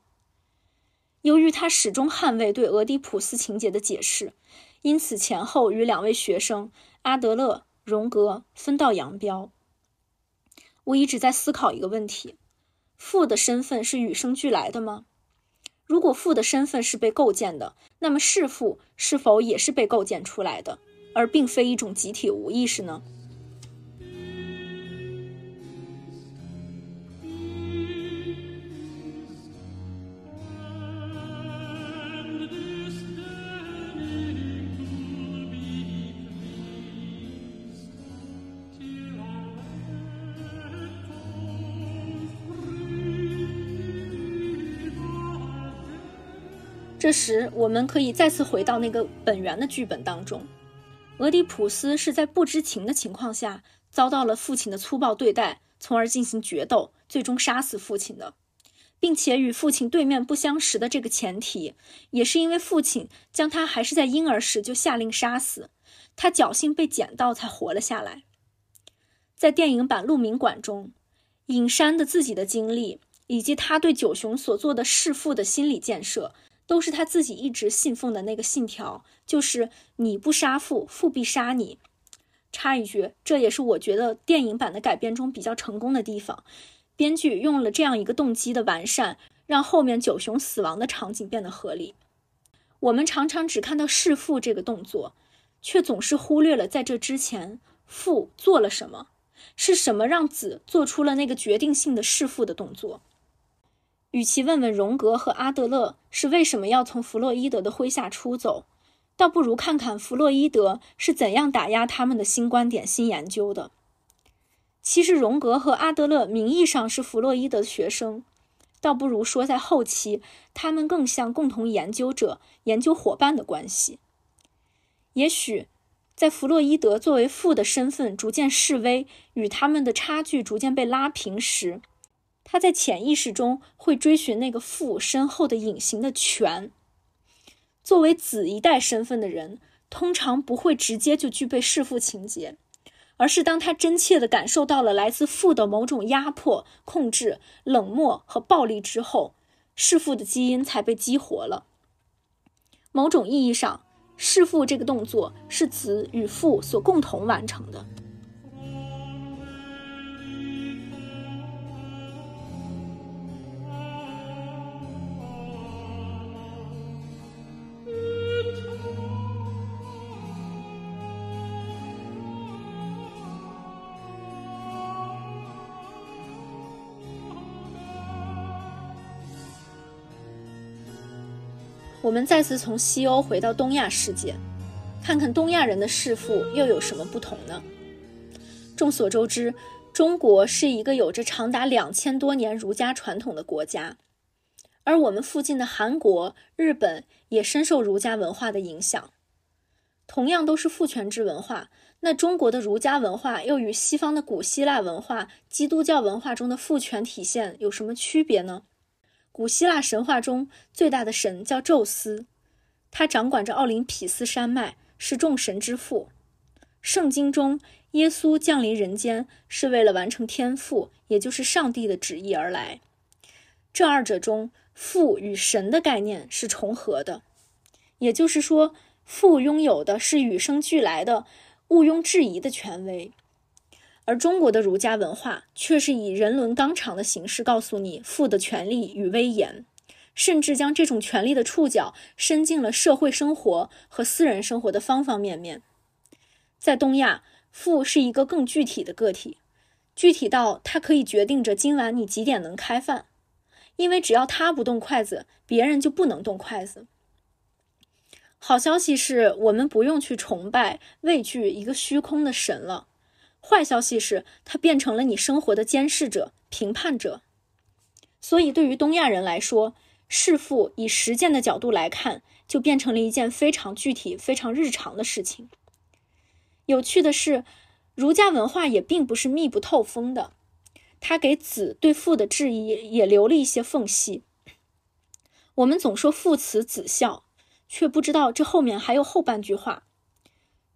由于他始终捍卫对俄狄浦斯情节的解释，因此前后与两位学生阿德勒、荣格分道扬镳。我一直在思考一个问题。父的身份是与生俱来的吗？如果父的身份是被构建的，那么弑父是否也是被构建出来的，而并非一种集体无意识呢？这时，我们可以再次回到那个本源的剧本当中。俄狄浦斯是在不知情的情况下遭到了父亲的粗暴对待，从而进行决斗，最终杀死父亲的，并且与父亲对面不相识的这个前提，也是因为父亲将他还是在婴儿时就下令杀死，他侥幸被捡到才活了下来。在电影版《鹿鸣馆》中，隐山的自己的经历以及他对九雄所做的弑父的心理建设。都是他自己一直信奉的那个信条，就是你不杀父，父必杀你。插一句，这也是我觉得电影版的改编中比较成功的地方，编剧用了这样一个动机的完善，让后面九雄死亡的场景变得合理。我们常常只看到弑父这个动作，却总是忽略了在这之前父做了什么，是什么让子做出了那个决定性的弑父的动作。与其问问荣格和阿德勒是为什么要从弗洛伊德的麾下出走，倒不如看看弗洛伊德是怎样打压他们的新观点、新研究的。其实，荣格和阿德勒名义上是弗洛伊德的学生，倒不如说在后期，他们更像共同研究者、研究伙伴的关系。也许，在弗洛伊德作为父的身份逐渐示威，与他们的差距逐渐被拉平时，他在潜意识中会追寻那个父身后的隐形的权。作为子一代身份的人，通常不会直接就具备弑父情节，而是当他真切地感受到了来自父的某种压迫、控制、冷漠和暴力之后，弑父的基因才被激活了。某种意义上，弑父这个动作是子与父所共同完成的。我们再次从西欧回到东亚世界，看看东亚人的弑父又有什么不同呢？众所周知，中国是一个有着长达两千多年儒家传统的国家，而我们附近的韩国、日本也深受儒家文化的影响。同样都是父权制文化，那中国的儒家文化又与西方的古希腊文化、基督教文化中的父权体现有什么区别呢？古希腊神话中最大的神叫宙斯，他掌管着奥林匹斯山脉，是众神之父。圣经中，耶稣降临人间是为了完成天父，也就是上帝的旨意而来。这二者中，父与神的概念是重合的，也就是说。父拥有的是与生俱来的、毋庸置疑的权威，而中国的儒家文化却是以人伦纲常的形式告诉你父的权利与威严，甚至将这种权利的触角伸进了社会生活和私人生活的方方面面。在东亚，父是一个更具体的个体，具体到他可以决定着今晚你几点能开饭，因为只要他不动筷子，别人就不能动筷子。好消息是我们不用去崇拜、畏惧一个虚空的神了。坏消息是，它变成了你生活的监视者、评判者。所以，对于东亚人来说，弑父以实践的角度来看，就变成了一件非常具体、非常日常的事情。有趣的是，儒家文化也并不是密不透风的，它给子对父的质疑也留了一些缝隙。我们总说父慈子孝。却不知道这后面还有后半句话。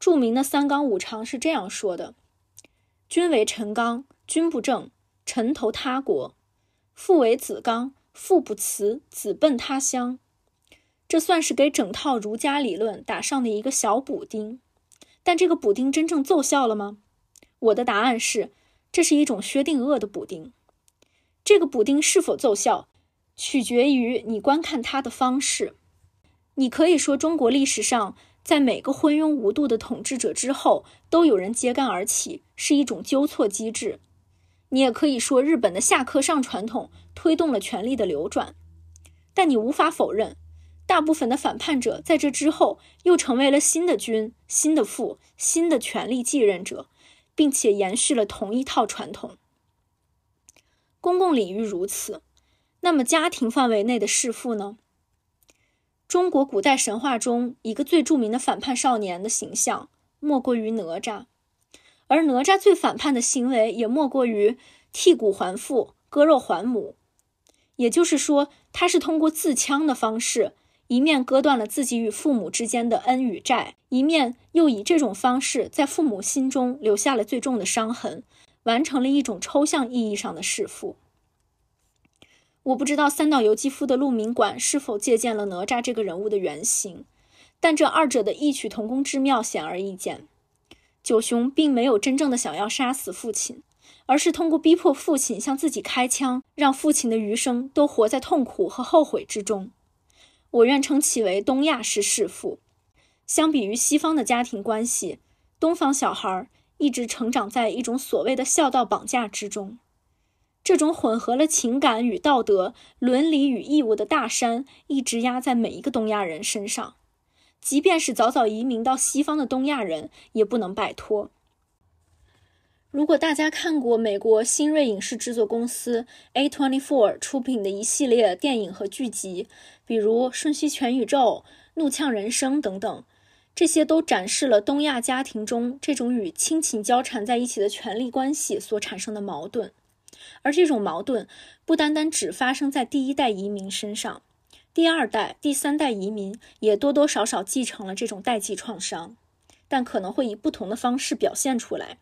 著名的三纲五常是这样说的：“君为臣纲，君不正，臣投他国；父为子纲，父不慈，子奔他乡。”这算是给整套儒家理论打上的一个小补丁。但这个补丁真正奏效了吗？我的答案是，这是一种薛定谔的补丁。这个补丁是否奏效，取决于你观看它的方式。你可以说，中国历史上在每个昏庸无度的统治者之后，都有人揭竿而起，是一种纠错机制。你也可以说，日本的下课上传统推动了权力的流转。但你无法否认，大部分的反叛者在这之后又成为了新的君、新的父、新的权力继任者，并且延续了同一套传统。公共领域如此，那么家庭范围内的弑父呢？中国古代神话中一个最著名的反叛少年的形象，莫过于哪吒。而哪吒最反叛的行为，也莫过于剔骨还父、割肉还母。也就是说，他是通过自戕的方式，一面割断了自己与父母之间的恩与债，一面又以这种方式在父母心中留下了最重的伤痕，完成了一种抽象意义上的弑父。我不知道三岛由纪夫的《鹿鸣馆》是否借鉴了哪吒这个人物的原型，但这二者的异曲同工之妙显而易见。九雄并没有真正的想要杀死父亲，而是通过逼迫父亲向自己开枪，让父亲的余生都活在痛苦和后悔之中。我愿称其为东亚式弑父。相比于西方的家庭关系，东方小孩一直成长在一种所谓的孝道绑架之中。这种混合了情感与道德、伦理与义务的大山，一直压在每一个东亚人身上，即便是早早移民到西方的东亚人，也不能摆脱。如果大家看过美国新锐影视制作公司 A24 出品的一系列电影和剧集，比如《瞬息全宇宙》《怒呛人生》等等，这些都展示了东亚家庭中这种与亲情交缠在一起的权力关系所产生的矛盾。而这种矛盾不单单只发生在第一代移民身上，第二代、第三代移民也多多少少继承了这种代际创伤，但可能会以不同的方式表现出来。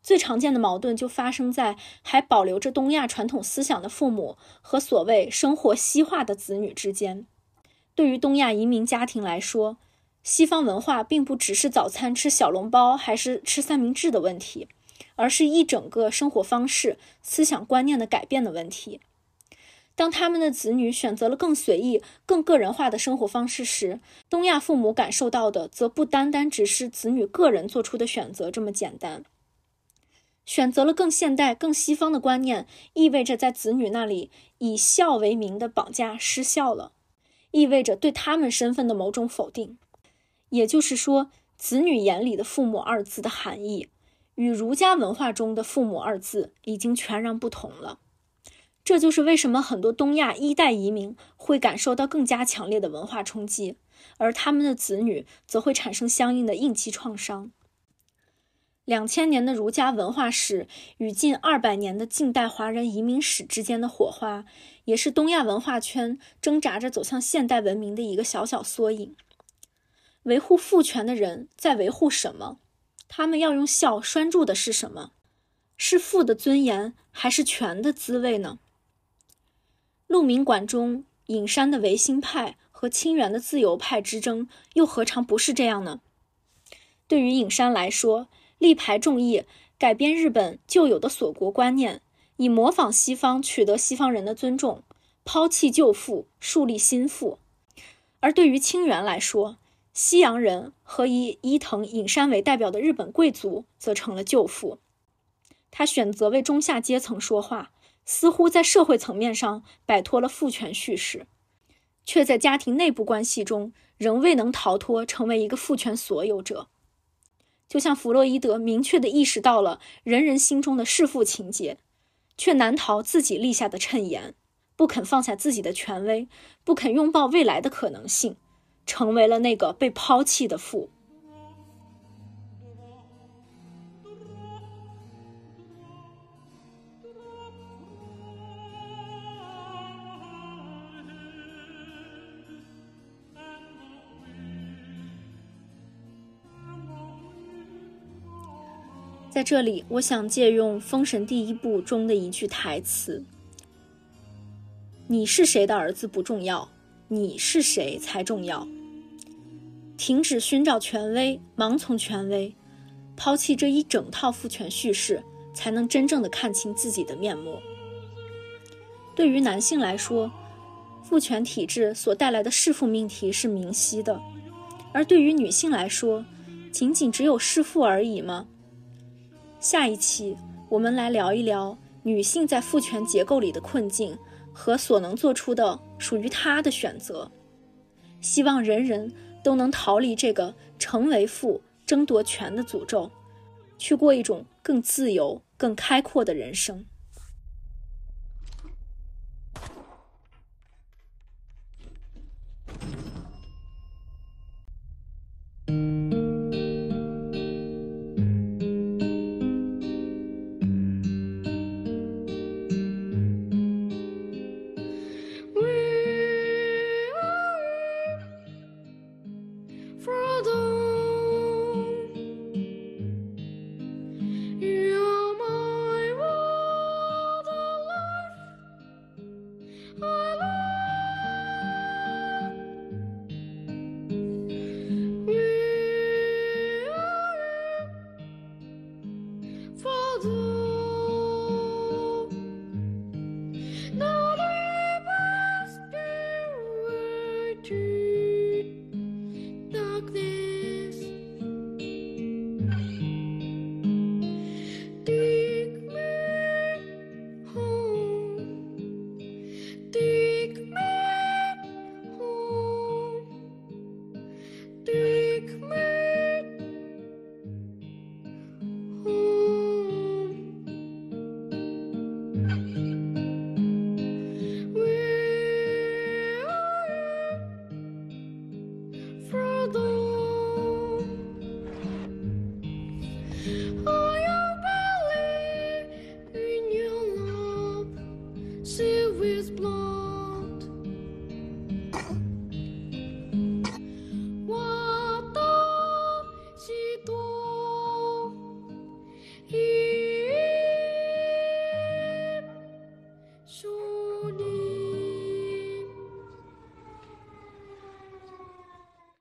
最常见的矛盾就发生在还保留着东亚传统思想的父母和所谓生活西化的子女之间。对于东亚移民家庭来说，西方文化并不只是早餐吃小笼包还是吃三明治的问题。而是一整个生活方式、思想观念的改变的问题。当他们的子女选择了更随意、更个人化的生活方式时，东亚父母感受到的则不单单只是子女个人做出的选择这么简单。选择了更现代、更西方的观念，意味着在子女那里以孝为名的绑架失效了，意味着对他们身份的某种否定。也就是说，子女眼里的父母二字的含义。与儒家文化中的“父母”二字已经全然不同了。这就是为什么很多东亚一代移民会感受到更加强烈的文化冲击，而他们的子女则会产生相应的应激创伤。两千年的儒家文化史与近二百年的近代华人移民史之间的火花，也是东亚文化圈挣扎着走向现代文明的一个小小缩影。维护父权的人在维护什么？他们要用孝拴住的是什么？是父的尊严，还是权的滋味呢？鹿鸣馆中隐山的维新派和清源的自由派之争，又何尝不是这样呢？对于隐山来说，力排众议，改变日本旧有的锁国观念，以模仿西方取得西方人的尊重，抛弃旧父，树立新父；而对于清源来说，西洋人和以伊藤隐山为代表的日本贵族则成了旧父。他选择为中下阶层说话，似乎在社会层面上摆脱了父权叙事，却在家庭内部关系中仍未能逃脱成为一个父权所有者。就像弗洛伊德明确地意识到了人人心中的弑父情节，却难逃自己立下的谶言，不肯放下自己的权威，不肯拥抱未来的可能性。成为了那个被抛弃的父。在这里，我想借用《封神》第一部中的一句台词：“你是谁的儿子不重要，你是谁才重要。”停止寻找权威，盲从权威，抛弃这一整套父权叙事，才能真正的看清自己的面目。对于男性来说，父权体制所带来的弑父命题是明晰的；而对于女性来说，仅仅只有弑父而已吗？下一期我们来聊一聊女性在父权结构里的困境和所能做出的属于她的选择。希望人人。都能逃离这个成为父、争夺权的诅咒，去过一种更自由、更开阔的人生。